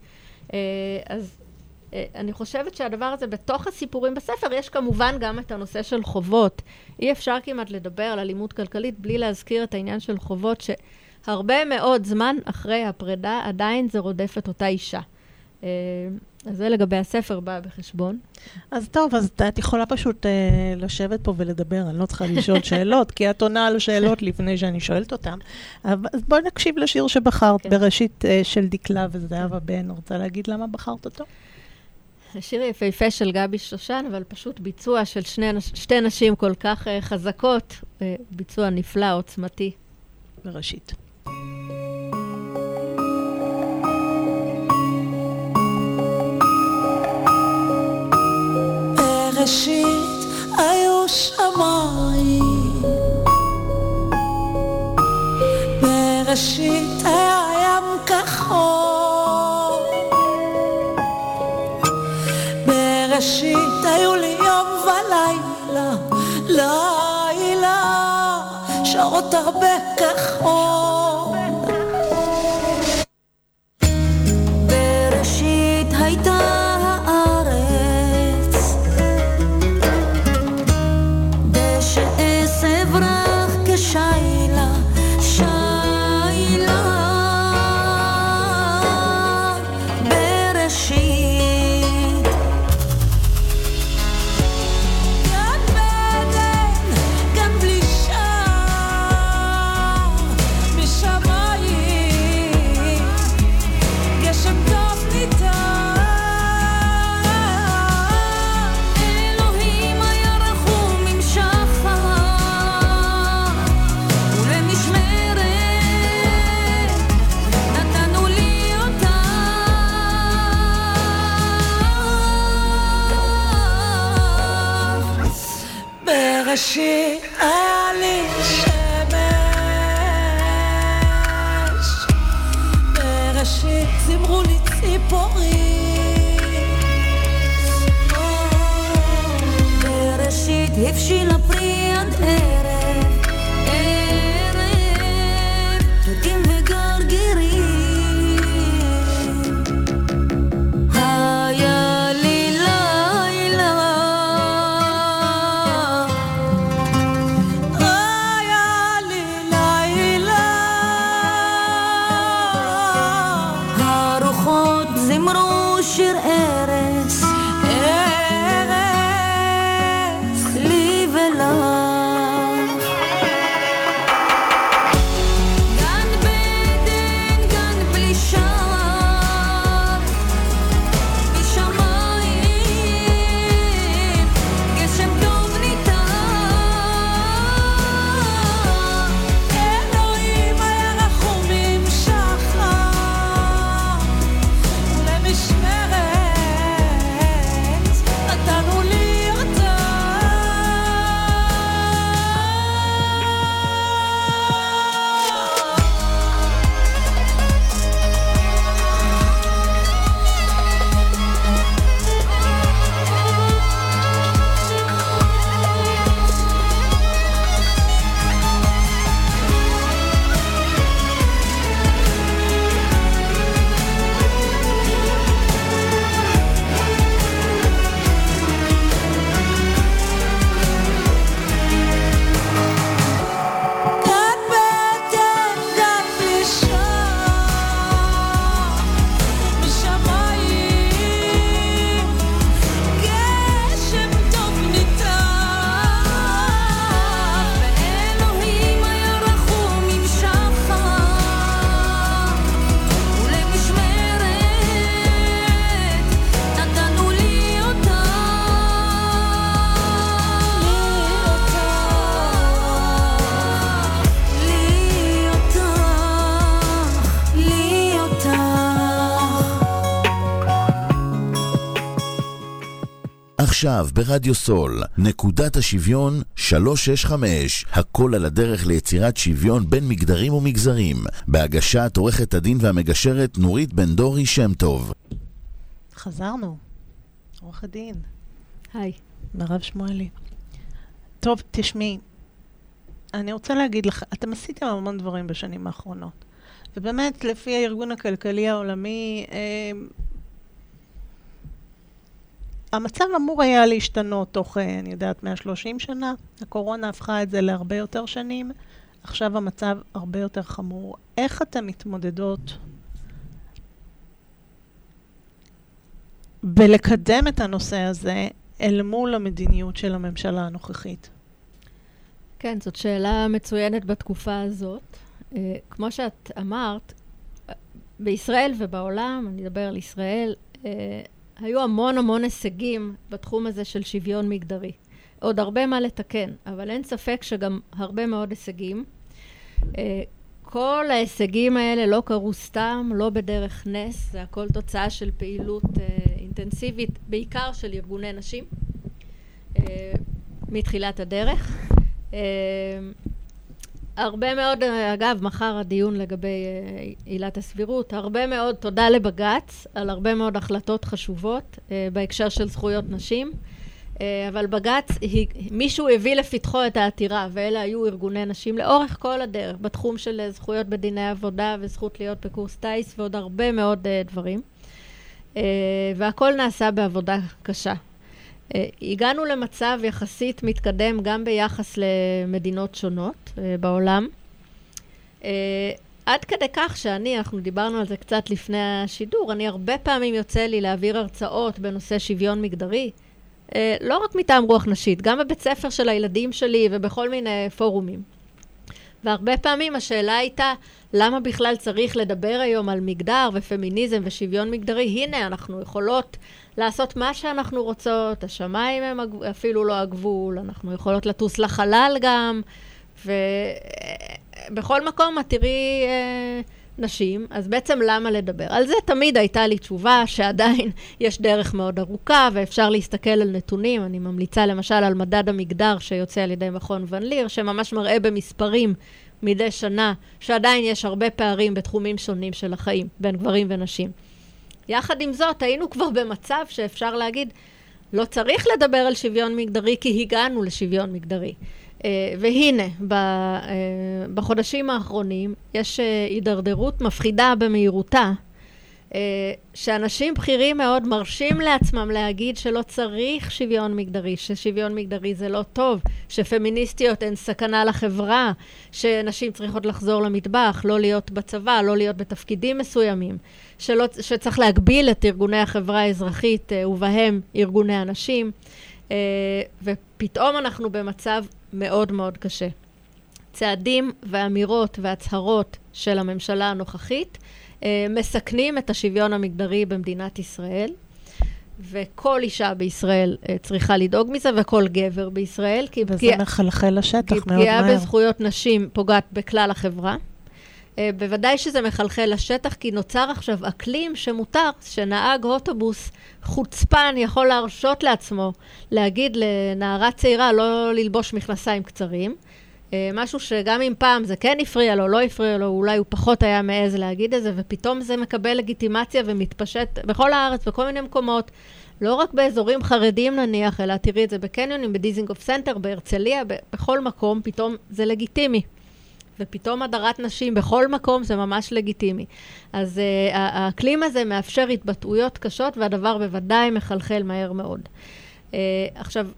אה, אז אה, אני חושבת שהדבר הזה, בתוך הסיפורים בספר, יש כמובן גם את הנושא של חובות. אי אפשר כמעט לדבר על אלימות כלכלית בלי להזכיר את העניין של חובות, שהרבה מאוד זמן אחרי הפרידה, עדיין זה רודף את אותה אישה. אה, אז זה לגבי הספר בא בחשבון. אז טוב, אז את- יכולה פשוט אה, לשבת פה ולדבר, אני לא צריכה לשאול שאלות, כי את עונה על שאלות לפני שאני שואלת אותן. אבל- אז בואי נקשיב לשיר שבחרת כן. בראשית אה, של דקלה וזהבה בן. רוצה להגיד למה בחרת אותו? השיר יפהפה של גבי שושן, אבל פשוט ביצוע של שני, שתי נשים כל כך uh, חזקות, uh, ביצוע נפלא, עוצמתי. בראשית. בראשית היו שמיים, בראשית היה ים כחול, בראשית היו לי יום ולילה, לילה, שעות הרבה כחול. עכשיו ברדיו סול, נקודת השוויון 365, הכל על הדרך ליצירת שוויון בין מגדרים ומגזרים, בהגשת עורכת הדין והמגשרת נורית בן דורי שם טוב. חזרנו. עורכת דין, היי. מירב שמואלי. טוב, תשמעי, אני רוצה להגיד לך, אתם עשיתם המון דברים בשנים האחרונות. ובאמת, לפי הארגון הכלכלי העולמי, אה, המצב אמור היה להשתנות תוך, אה, אני יודעת, 130 שנה. הקורונה הפכה את זה להרבה יותר שנים. עכשיו המצב הרבה יותר חמור. איך אתן מתמודדות בלקדם את הנושא הזה אל מול המדיניות של הממשלה הנוכחית? כן, זאת שאלה מצוינת בתקופה הזאת. אה, כמו שאת אמרת, בישראל ובעולם, אני אדבר על ישראל, אה, היו המון המון הישגים בתחום הזה של שוויון מגדרי. עוד הרבה מה לתקן, אבל אין ספק שגם הרבה מאוד הישגים. אה, כל ההישגים האלה לא קרו סתם, לא בדרך נס, זה הכל תוצאה של פעילות אינטנסיבית, בעיקר של ארגוני נשים, מתחילת הדרך. הרבה מאוד, אגב, מחר הדיון לגבי אה, עילת הסבירות, הרבה מאוד תודה לבג"ץ על הרבה מאוד החלטות חשובות אה, בהקשר של זכויות נשים, אה, אבל בג"ץ, מישהו הביא לפתחו את העתירה, ואלה היו ארגוני נשים לאורך כל הדרך, בתחום של זכויות בדיני עבודה וזכות להיות בקורס טיס ועוד הרבה מאוד דברים. והכל נעשה בעבודה קשה. Uh, הגענו למצב יחסית מתקדם גם ביחס למדינות שונות uh, בעולם. Uh, עד כדי כך שאני, אנחנו דיברנו על זה קצת לפני השידור, אני הרבה פעמים יוצא לי להעביר הרצאות בנושא שוויון מגדרי, לא רק מטעם רוח נשית, גם בבית ספר של הילדים שלי ובכל מיני פורומים. והרבה פעמים השאלה הייתה, למה בכלל צריך לדבר היום על מגדר ופמיניזם ושוויון מגדרי? הנה, אנחנו יכולות לעשות מה שאנחנו רוצות, השמיים הם אפילו לא הגבול, אנחנו יכולות לטוס לחלל גם, ובכל מקום את תראי אה, נשים, אז בעצם למה לדבר? על זה תמיד הייתה לי תשובה שעדיין יש דרך מאוד ארוכה ואפשר להסתכל על נתונים. אני ממליצה למשל על מדד המגדר שיוצא על ידי מכון ון ליר, שממש מראה במספרים מדי שנה שעדיין יש הרבה פערים בתחומים שונים של החיים בין גברים ונשים. יחד עם זאת, היינו כבר במצב שאפשר להגיד, לא צריך לדבר על שוויון מגדרי כי הגענו לשוויון מגדרי. Uh, והנה, uh, בחודשים האחרונים יש uh, הידרדרות מפחידה במהירותה אה, שאנשים בכירים מאוד מרשים לעצמם להגיד שלא צריך שוויון מגדרי, ששוויון מגדרי זה לא טוב, שפמיניסטיות הן סכנה לחברה, שנשים צריכות לחזור למטבח, לא להיות בצבא, לא להיות בתפקידים מסוימים, שלא, שצריך להגביל את ארגוני החברה האזרחית אה, ובהם ארגוני הנשים, אה, ופתאום אנחנו במצב מאוד מאוד קשה. צעדים ואמירות והצהרות של הממשלה הנוכחית אה, מסכנים את השוויון המגדרי במדינת ישראל, וכל אישה בישראל אה, צריכה לדאוג מזה, וכל גבר בישראל. כי וזה פגיע, מחלחל לשטח מאוד מהר. כי פגיעה בזכויות נשים פוגעת בכלל החברה. אה, בוודאי שזה מחלחל לשטח, כי נוצר עכשיו אקלים שמותר, שנהג אוטובוס חוצפן יכול להרשות לעצמו להגיד לנערה צעירה לא ללבוש מכנסיים קצרים. אה, משהו שגם אם פעם זה כן הפריע לו, לא הפריע לו, אולי הוא פחות היה מעז להגיד את זה, ופתאום זה מקבל לגיטימציה ומתפשט בכל הארץ, בכל מיני מקומות. לא רק באזורים חרדיים נניח, אלא תראי את זה בקניונים, בדיזינגוף סנטר, בהרצליה, בכל מקום, פתאום זה לגיטימי. ופתאום הדרת נשים בכל מקום זה ממש לגיטימי. אז uh, האקלים הזה מאפשר התבטאויות קשות, והדבר בוודאי מחלחל מהר מאוד. Uh, עכשיו,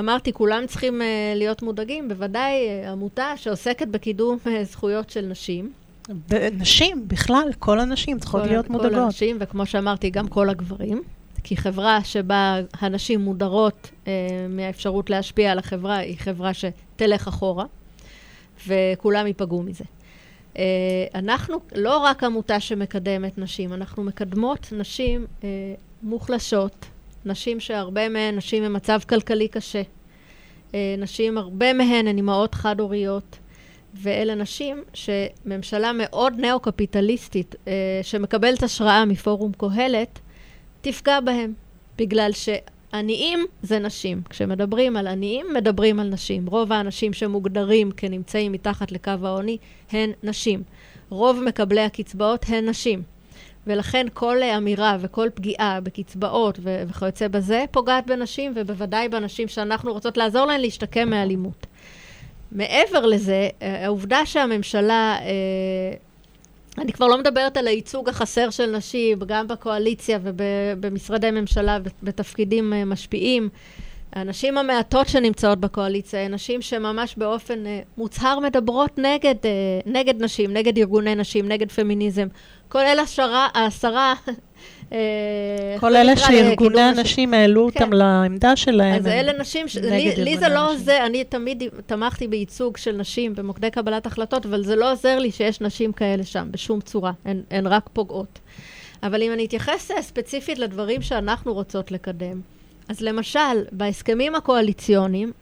אמרתי, כולם צריכים uh, להיות מודאגים, בוודאי uh, עמותה שעוסקת בקידום uh, זכויות של נשים. נשים, בכלל, כל הנשים צריכות כל, להיות מודאגות. כל הנשים, וכמו שאמרתי, גם כל הגברים. כי חברה שבה הנשים מודרות uh, מהאפשרות להשפיע על החברה, היא חברה שתלך אחורה, וכולם ייפגעו מזה. Uh, אנחנו לא רק עמותה שמקדמת נשים, אנחנו מקדמות נשים uh, מוחלשות, נשים שהרבה מהן נשים במצב כלכלי קשה. אה, נשים, הרבה מהן הן אימהות חד-הוריות, ואלה נשים שממשלה מאוד נאו-קפיטליסטית, אה, שמקבלת השראה מפורום קהלת, תפגע בהן, בגלל עניים זה נשים. כשמדברים על עניים, מדברים על נשים. רוב האנשים שמוגדרים כנמצאים מתחת לקו העוני הן נשים. רוב מקבלי הקצבאות הן נשים. ולכן כל אמירה וכל פגיעה בקצבאות ו- וכיוצא בזה פוגעת בנשים, ובוודאי בנשים שאנחנו רוצות לעזור להן להשתקם מאלימות. מעבר לזה, אה, העובדה שהממשלה, אה, אני כבר לא מדברת על הייצוג החסר של נשים, גם בקואליציה ובמשרדי ממשלה בתפקידים אה, משפיעים, הנשים המעטות שנמצאות בקואליציה הן נשים שממש באופן uh, מוצהר מדברות נגד, uh, נגד נשים, נגד ארגוני נשים, נגד פמיניזם. כולל השרה, העשרה... uh, כל אלה שארגוני הנשים העלו כן. אותם לעמדה שלהם. אז אלה נשים, ש... לי, לי זה לא עוזר, אני תמיד תמכתי בייצוג של נשים במוקדי קבלת החלטות, אבל זה לא עוזר לי שיש נשים כאלה שם, בשום צורה, הן, הן רק פוגעות. אבל אם אני אתייחס ספציפית לדברים שאנחנו רוצות לקדם, אז למשל, בהסכמים הקואליציוניים,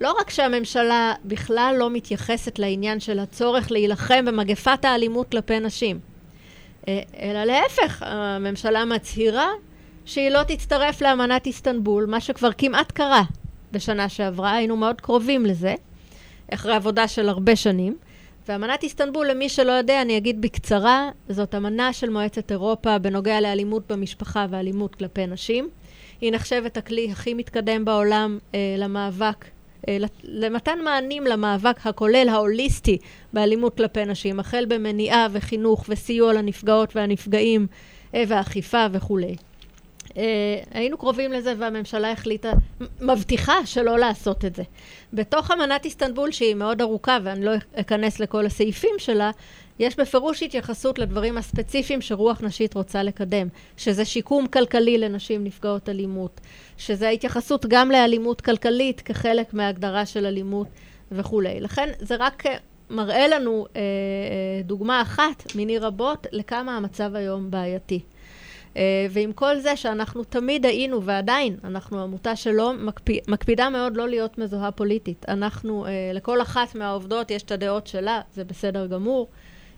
לא רק שהממשלה בכלל לא מתייחסת לעניין של הצורך להילחם במגפת האלימות כלפי נשים, אה, אלא להפך, הממשלה מצהירה שהיא לא תצטרף לאמנת איסטנבול, מה שכבר כמעט קרה בשנה שעברה, היינו מאוד קרובים לזה, אחרי עבודה של הרבה שנים. ואמנת איסטנבול, למי שלא יודע, אני אגיד בקצרה, זאת אמנה של מועצת אירופה בנוגע לאלימות במשפחה ואלימות כלפי נשים. היא נחשבת הכלי הכי מתקדם בעולם אה, למאבק, אה, למתן מענים למאבק הכולל ההוליסטי באלימות כלפי נשים, החל במניעה וחינוך וסיוע לנפגעות והנפגעים אה, ואכיפה וכולי. אה, היינו קרובים לזה והממשלה החליטה, מבטיחה שלא לעשות את זה. בתוך אמנת איסטנבול, שהיא מאוד ארוכה ואני לא אכנס לכל הסעיפים שלה, יש בפירוש התייחסות לדברים הספציפיים שרוח נשית רוצה לקדם, שזה שיקום כלכלי לנשים נפגעות אלימות, שזה ההתייחסות גם לאלימות כלכלית כחלק מההגדרה של אלימות וכולי. לכן זה רק מראה לנו אה, אה דוגמה אחת מיני רבות לכמה המצב היום בעייתי. אה, ועם כל זה שאנחנו תמיד היינו, ועדיין, אנחנו עמותה שלא מקפיד, מקפידה מאוד לא להיות מזוהה פוליטית. אנחנו, אה, לכל אחת מהעובדות יש את הדעות שלה, זה בסדר גמור.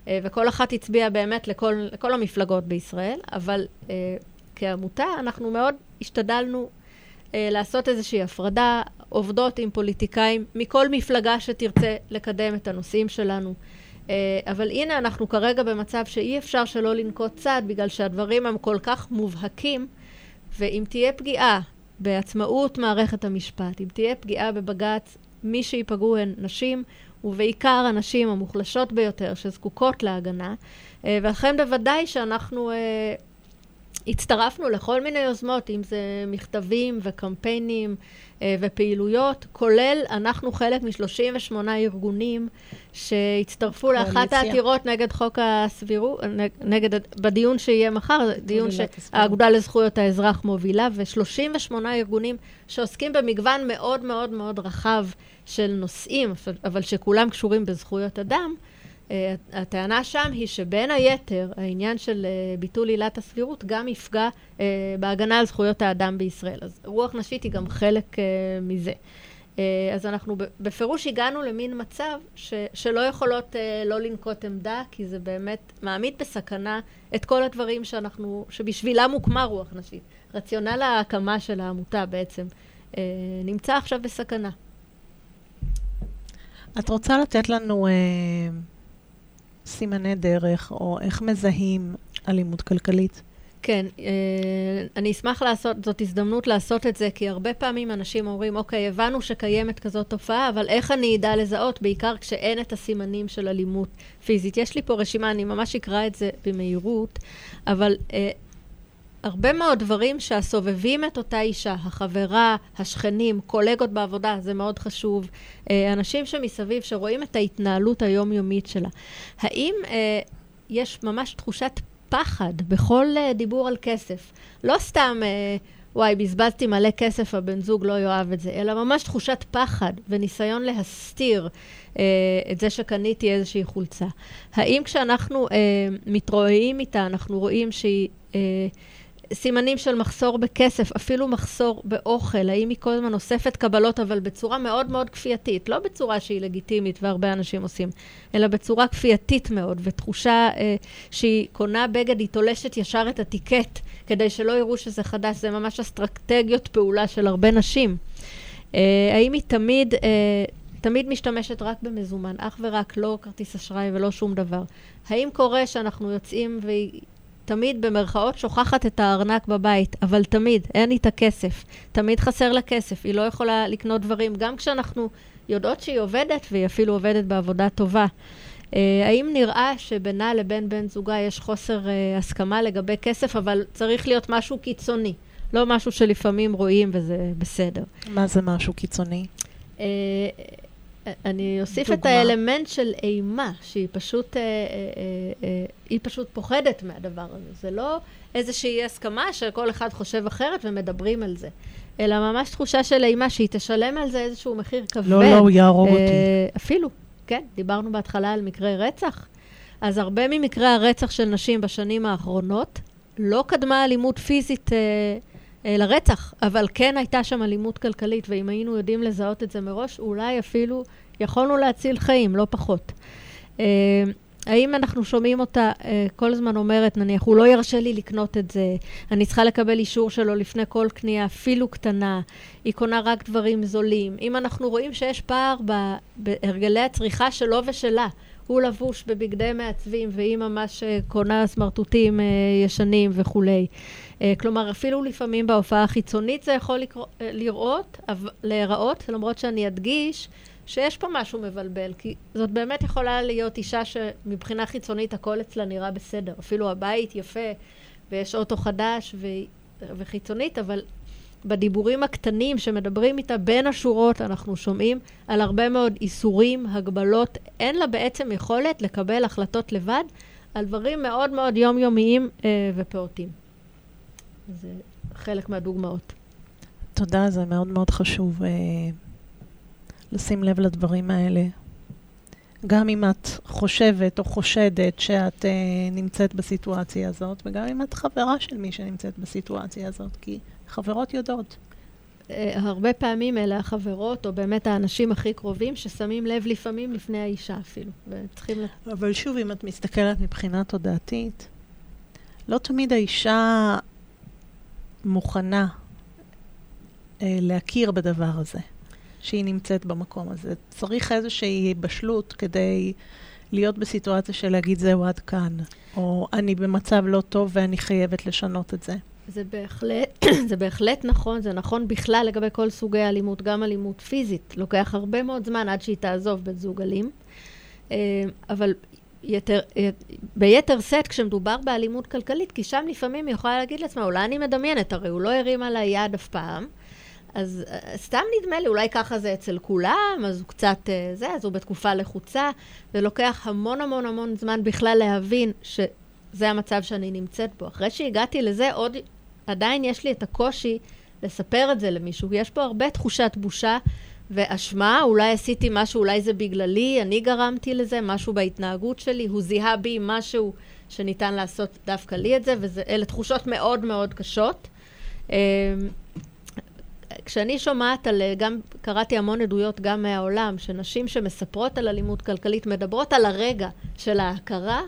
אה, וכל אחת הצביעה באמת לכל, לכל המפלגות בישראל, אבל uh, כעמותה אנחנו מאוד השתדלנו uh, לעשות איזושהי הפרדה, עובדות עם פוליטיקאים מכל מפלגה שתרצה לקדם את הנושאים שלנו. Uh, אבל הנה אנחנו כרגע במצב שאי אפשר שלא לנקוט צעד בגלל שהדברים הם כל כך מובהקים, ואם תהיה פגיעה בעצמאות מערכת המשפט, אם תהיה פגיעה בבג"ץ, מי שייפגעו הן נשים, ובעיקר הנשים המוחלשות ביותר שזקוקות להגנה, אה, ולכן בוודאי שאנחנו אה, הצטרפנו לכל מיני יוזמות, אם זה מכתבים וקמפיינים אה, ופעילויות, כולל אנחנו חלק מ-38 ארגונים שהצטרפו לאחת העתירות נגד חוק הסבירות, נגד, בדיון שיהיה מחר, דיון שהאגודה לזכויות האזרח מובילה, ו-38 ארגונים שעוסקים במגוון מאוד מאוד מאוד רחב של נושאים, אבל שכולם קשורים בזכויות אדם. Uh, הטענה שם היא שבין היתר, העניין של uh, ביטול עילת הסבירות גם יפגע uh, בהגנה על זכויות האדם בישראל. אז רוח נשית היא גם חלק מזה. אז אנחנו בפירוש הגענו למין מצב ש, שלא יכולות לא לנקוט עמדה, כי זה באמת מעמיד בסכנה את כל הדברים שאנחנו, שבשבילם הוקמה רוח נשית. רציונל ההקמה של העמותה בעצם נמצא עכשיו בסכנה. את רוצה לתת לנו... Uh... סימני דרך, או איך מזהים אלימות כלכלית? כן, אה, אני אשמח לעשות, זאת הזדמנות לעשות את זה, כי הרבה פעמים אנשים אומרים, אוקיי, הבנו שקיימת כזאת תופעה, אבל איך אני אדע לזהות, בעיקר כשאין את הסימנים של אלימות פיזית. יש לי פה רשימה, אני ממש אקרא את זה במהירות, אבל אה, הרבה מאוד דברים שהסובבים את אותה אישה, החברה, השכנים, קולגות בעבודה, זה מאוד חשוב, אה, אנשים שמסביב שרואים את ההתנהלות היומיומית שלה. האם אה, יש ממש תחושת פחד בכל אה, דיבור על כסף? לא סתם, אה, וואי, בזבזתי מלא כסף, הבן זוג לא יאהב את זה, אלא ממש תחושת פחד וניסיון להסתיר אה, את זה שקניתי איזושהי חולצה. האם כשאנחנו אה, מתרועעים איתה, אנחנו רואים שהיא... אה, סימנים של מחסור בכסף, אפילו מחסור באוכל, האם היא כל הזמן אוספת קבלות, אבל בצורה מאוד מאוד כפייתית, לא בצורה שהיא לגיטימית והרבה אנשים עושים, אלא בצורה כפייתית מאוד, ותחושה אה, שהיא קונה בגד, היא תולשת ישר את הטיקט, כדי שלא יראו שזה חדש, זה ממש אסטרטגיות פעולה של הרבה נשים. אה, האם היא תמיד... אה, תמיד משתמשת רק במזומן, אך ורק, לא כרטיס אשראי ולא שום דבר. האם קורה שאנחנו יוצאים והיא תמיד במרכאות שוכחת את הארנק בבית, אבל תמיד, אין איתה כסף. תמיד חסר לה כסף, היא לא יכולה לקנות דברים, גם כשאנחנו יודעות שהיא עובדת, והיא אפילו עובדת בעבודה טובה. Uh, האם נראה שבינה לבין בן זוגה יש חוסר uh, הסכמה לגבי כסף, אבל צריך להיות משהו קיצוני, לא משהו שלפעמים רואים וזה בסדר. מה זה משהו קיצוני? Uh, אני אוסיף דוגמה. את האלמנט של אימה, שהיא פשוט, אה, אה, אה, אה, היא פשוט פוחדת מהדבר הזה. זה לא איזושהי הסכמה שכל אחד חושב אחרת ומדברים על זה, אלא ממש תחושה של אימה שהיא תשלם על זה איזשהו מחיר כבד. לא, לא, הוא יהרוג אותי. אה, אפילו, כן. דיברנו בהתחלה על מקרי רצח. אז הרבה ממקרי הרצח של נשים בשנים האחרונות לא קדמה אלימות פיזית אה, לרצח, אבל כן הייתה שם אלימות כלכלית, ואם היינו יודעים לזהות את זה מראש, אולי אפילו יכולנו להציל חיים, לא פחות. אה, האם אנחנו שומעים אותה אה, כל הזמן אומרת, נניח, הוא לא ירשה לי לקנות את זה, אני צריכה לקבל אישור שלו לפני כל קנייה, אפילו קטנה, היא קונה רק דברים זולים. אם אנחנו רואים שיש פער בהרגלי הצריכה שלו ושלה, הוא לבוש בבגדי מעצבים והיא ממש אה, קונה סמרטוטים אה, ישנים וכולי. אה, כלומר, אפילו לפעמים בהופעה החיצונית זה יכול לקרוא, אה, לראות, להיראות, למרות שאני אדגיש שיש פה משהו מבלבל, כי זאת באמת יכולה להיות אישה שמבחינה חיצונית הכל אצלה נראה בסדר. אפילו הבית יפה ויש אוטו חדש ו... וחיצונית, אבל בדיבורים הקטנים שמדברים איתה בין השורות, אנחנו שומעים על הרבה מאוד איסורים, הגבלות. אין לה בעצם יכולת לקבל החלטות לבד על דברים מאוד מאוד יומיומיים אה, ופעוטים. זה חלק מהדוגמאות. תודה, זה מאוד מאוד חשוב אה, לשים לב לדברים האלה. גם אם את חושבת או חושדת שאת אה, נמצאת בסיטואציה הזאת, וגם אם את חברה של מי שנמצאת בסיטואציה הזאת, כי חברות יודעות. אה, הרבה פעמים אלה החברות, או באמת האנשים הכי קרובים, ששמים לב לפעמים לפני האישה אפילו, וצריכים... אבל שוב, אם את מסתכלת מבחינה תודעתית, לא תמיד האישה מוכנה אה, להכיר בדבר הזה, שהיא נמצאת במקום הזה. צריך איזושהי בשלות כדי להיות בסיטואציה של להגיד זהו עד כאן, או אני במצב לא טוב ואני חייבת לשנות את זה. זה בהחלט, זה בהחלט נכון, זה נכון בכלל לגבי כל סוגי האלימות, גם אלימות פיזית. לוקח הרבה מאוד זמן עד שהיא תעזוב בן זוג אלים. אה, אבל יתר, ביתר שאת, כשמדובר באלימות כלכלית, כי שם לפעמים היא יכולה להגיד לעצמה, אולי אני מדמיינת, הרי הוא לא הרים על היד אף פעם. אז אה, סתם נדמה לי, אולי ככה זה אצל כולם, אז הוא קצת אה, זה, אז הוא בתקופה לחוצה, ולוקח המון המון המון זמן בכלל להבין שזה המצב שאני נמצאת בו. אחרי שהגעתי לזה, עוד עדיין יש לי את הקושי לספר את זה למישהו. יש פה הרבה תחושת בושה ואשמה, אולי עשיתי משהו, אולי זה בגללי, אני גרמתי לזה, משהו בהתנהגות שלי, הוא זיהה בי משהו שניתן לעשות דווקא לי את זה, ואלה תחושות מאוד מאוד קשות. אמ, כשאני שומעת על, גם קראתי המון עדויות גם מהעולם, שנשים שמספרות על אלימות כלכלית מדברות על הרגע של ההכרה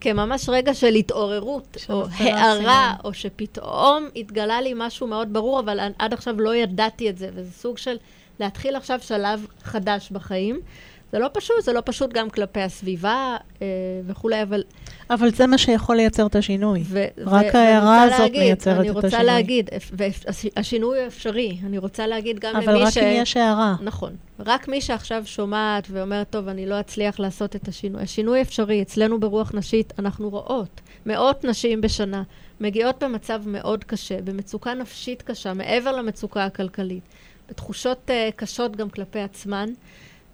כממש רגע של התעוררות, או הערה, סימן. או שפתאום התגלה לי משהו מאוד ברור, אבל עד עכשיו לא ידעתי את זה, וזה סוג של להתחיל עכשיו שלב חדש בחיים. זה לא פשוט, זה לא פשוט גם כלפי הסביבה אה, וכולי, אבל... אבל זה מה שיכול לייצר את השינוי. ו- רק ו- ההערה רוצה הזאת להגיד, מייצרת אני את רוצה השינוי. להגיד, והשינוי הוא אפשרי. אני רוצה להגיד גם אבל למי רק ש... אם יש הערה. נכון. רק מי שעכשיו שומעת ואומרת, טוב, אני לא אצליח לעשות את השינוי. השינוי אפשרי. אצלנו ברוח נשית אנחנו רואות מאות נשים בשנה מגיעות במצב מאוד קשה, במצוקה נפשית קשה, מעבר למצוקה הכלכלית, בתחושות uh, קשות גם כלפי עצמן.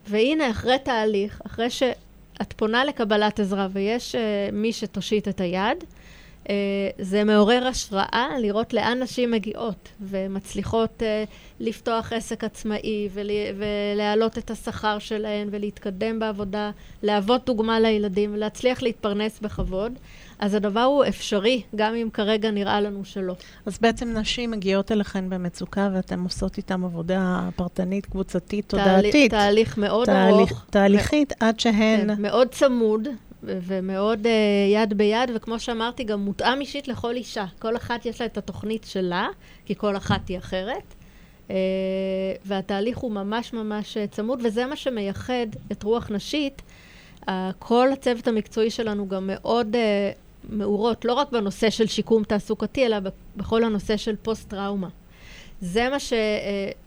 והנה, אחרי תהליך, אחרי שאת פונה לקבלת עזרה ויש uh, מי שתושיט את היד, זה מעורר השראה לראות לאן נשים מגיעות ומצליחות אה, לפתוח עסק עצמאי ול, ולהעלות את השכר שלהן ולהתקדם בעבודה, להוות דוגמה לילדים ולהצליח להתפרנס בכבוד. אז הדבר הוא אפשרי, גם אם כרגע נראה לנו שלא. אז בעצם נשים מגיעות אליכן במצוקה ואתן עושות איתן עבודה פרטנית, קבוצתית, תודעתית. תהליך מאוד תהליך- ארוך. תהליכית, עד שהן... כן, מאוד צמוד ומאוד uh, יד ביד, וכמו שאמרתי, גם מותאם אישית לכל אישה. כל אחת יש לה את התוכנית שלה, כי כל אחת היא אחרת. Uh, והתהליך הוא ממש ממש uh, צמוד, וזה מה שמייחד את רוח נשית. Uh, כל הצוות המקצועי שלנו גם מאוד uh, מעורות, לא רק בנושא של שיקום תעסוקתי, אלא בכל הנושא של פוסט-טראומה. זה מה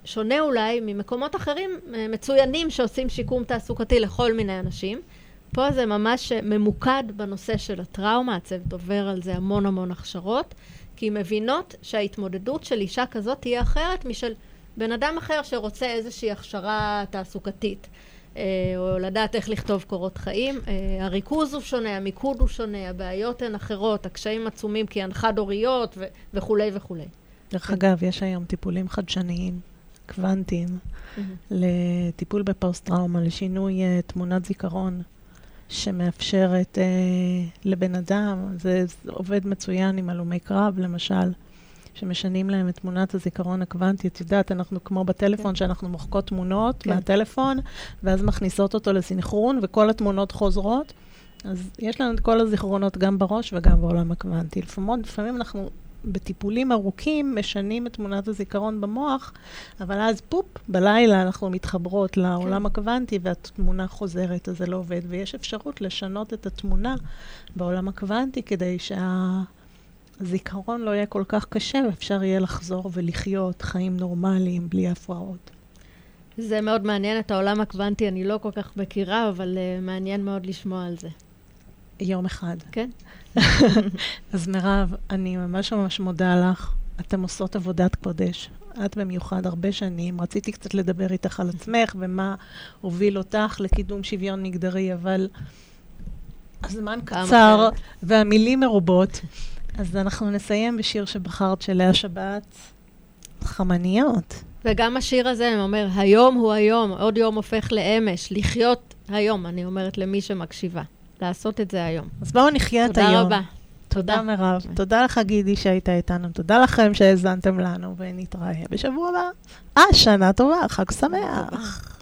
ששונה אולי ממקומות אחרים אה, מצוינים שעושים שיקום תעסוקתי לכל מיני אנשים. פה זה ממש ממוקד בנושא של הטראומה, הצוות עובר על זה המון המון הכשרות, כי מבינות שההתמודדות של אישה כזאת תהיה אחרת משל בן אדם אחר שרוצה איזושהי הכשרה תעסוקתית. אה, או לדעת איך לכתוב קורות חיים. אה, הריכוז הוא שונה, המיקוד הוא שונה, הבעיות הן אחרות, הקשיים עצומים כי הן חד-הוריות ו- וכולי וכולי. דרך כן. אגב, יש היום טיפולים חדשניים, קוונטיים, לטיפול בפוסט-טראומה, לשינוי אה, תמונת זיכרון, שמאפשרת אה, לבן אדם, זה, זה עובד מצוין עם הלומי קרב, למשל, שמשנים להם את תמונת הזיכרון הקוונטית. את יודעת, אנחנו כמו בטלפון, כן. שאנחנו מוחקות תמונות כן. מהטלפון, ואז מכניסות אותו לסינכרון, וכל התמונות חוזרות. אז יש לנו את כל הזיכרונות גם בראש וגם בעולם הקוונטי. לפעמים, לפעמים אנחנו בטיפולים ארוכים משנים את תמונת הזיכרון במוח, אבל אז פופ, בלילה אנחנו מתחברות לעולם כן. הקוונטי והתמונה חוזרת, אז זה לא עובד. ויש אפשרות לשנות את התמונה בעולם הקוונטי כדי שהזיכרון לא יהיה כל כך קשה ואפשר יהיה לחזור ולחיות חיים נורמליים בלי הפרעות. זה מאוד מעניין, את העולם הקוונטי אני לא כל כך מכירה, אבל uh, מעניין מאוד לשמוע על זה. יום אחד. כן? אז מירב, אני ממש ממש מודה לך. אתן עושות עבודת קודש. את במיוחד הרבה שנים. רציתי קצת לדבר איתך על עצמך ומה הוביל אותך לקידום שוויון מגדרי, אבל הזמן קצר אחרת. והמילים מרובות. אז אנחנו נסיים בשיר שבחרת של לאה שבת, חמניות. וגם השיר הזה אומר, היום הוא היום, עוד יום הופך לאמש, לחיות היום, אני אומרת למי שמקשיבה. לעשות את זה היום. אז בואו נחיה את היום. תודה רבה. תודה, מירב. תודה לך, גידי, שהיית איתנו. תודה לכם שהאזנתם לנו, ונתראה בשבוע הבא. אה, שנה טובה, חג שמח.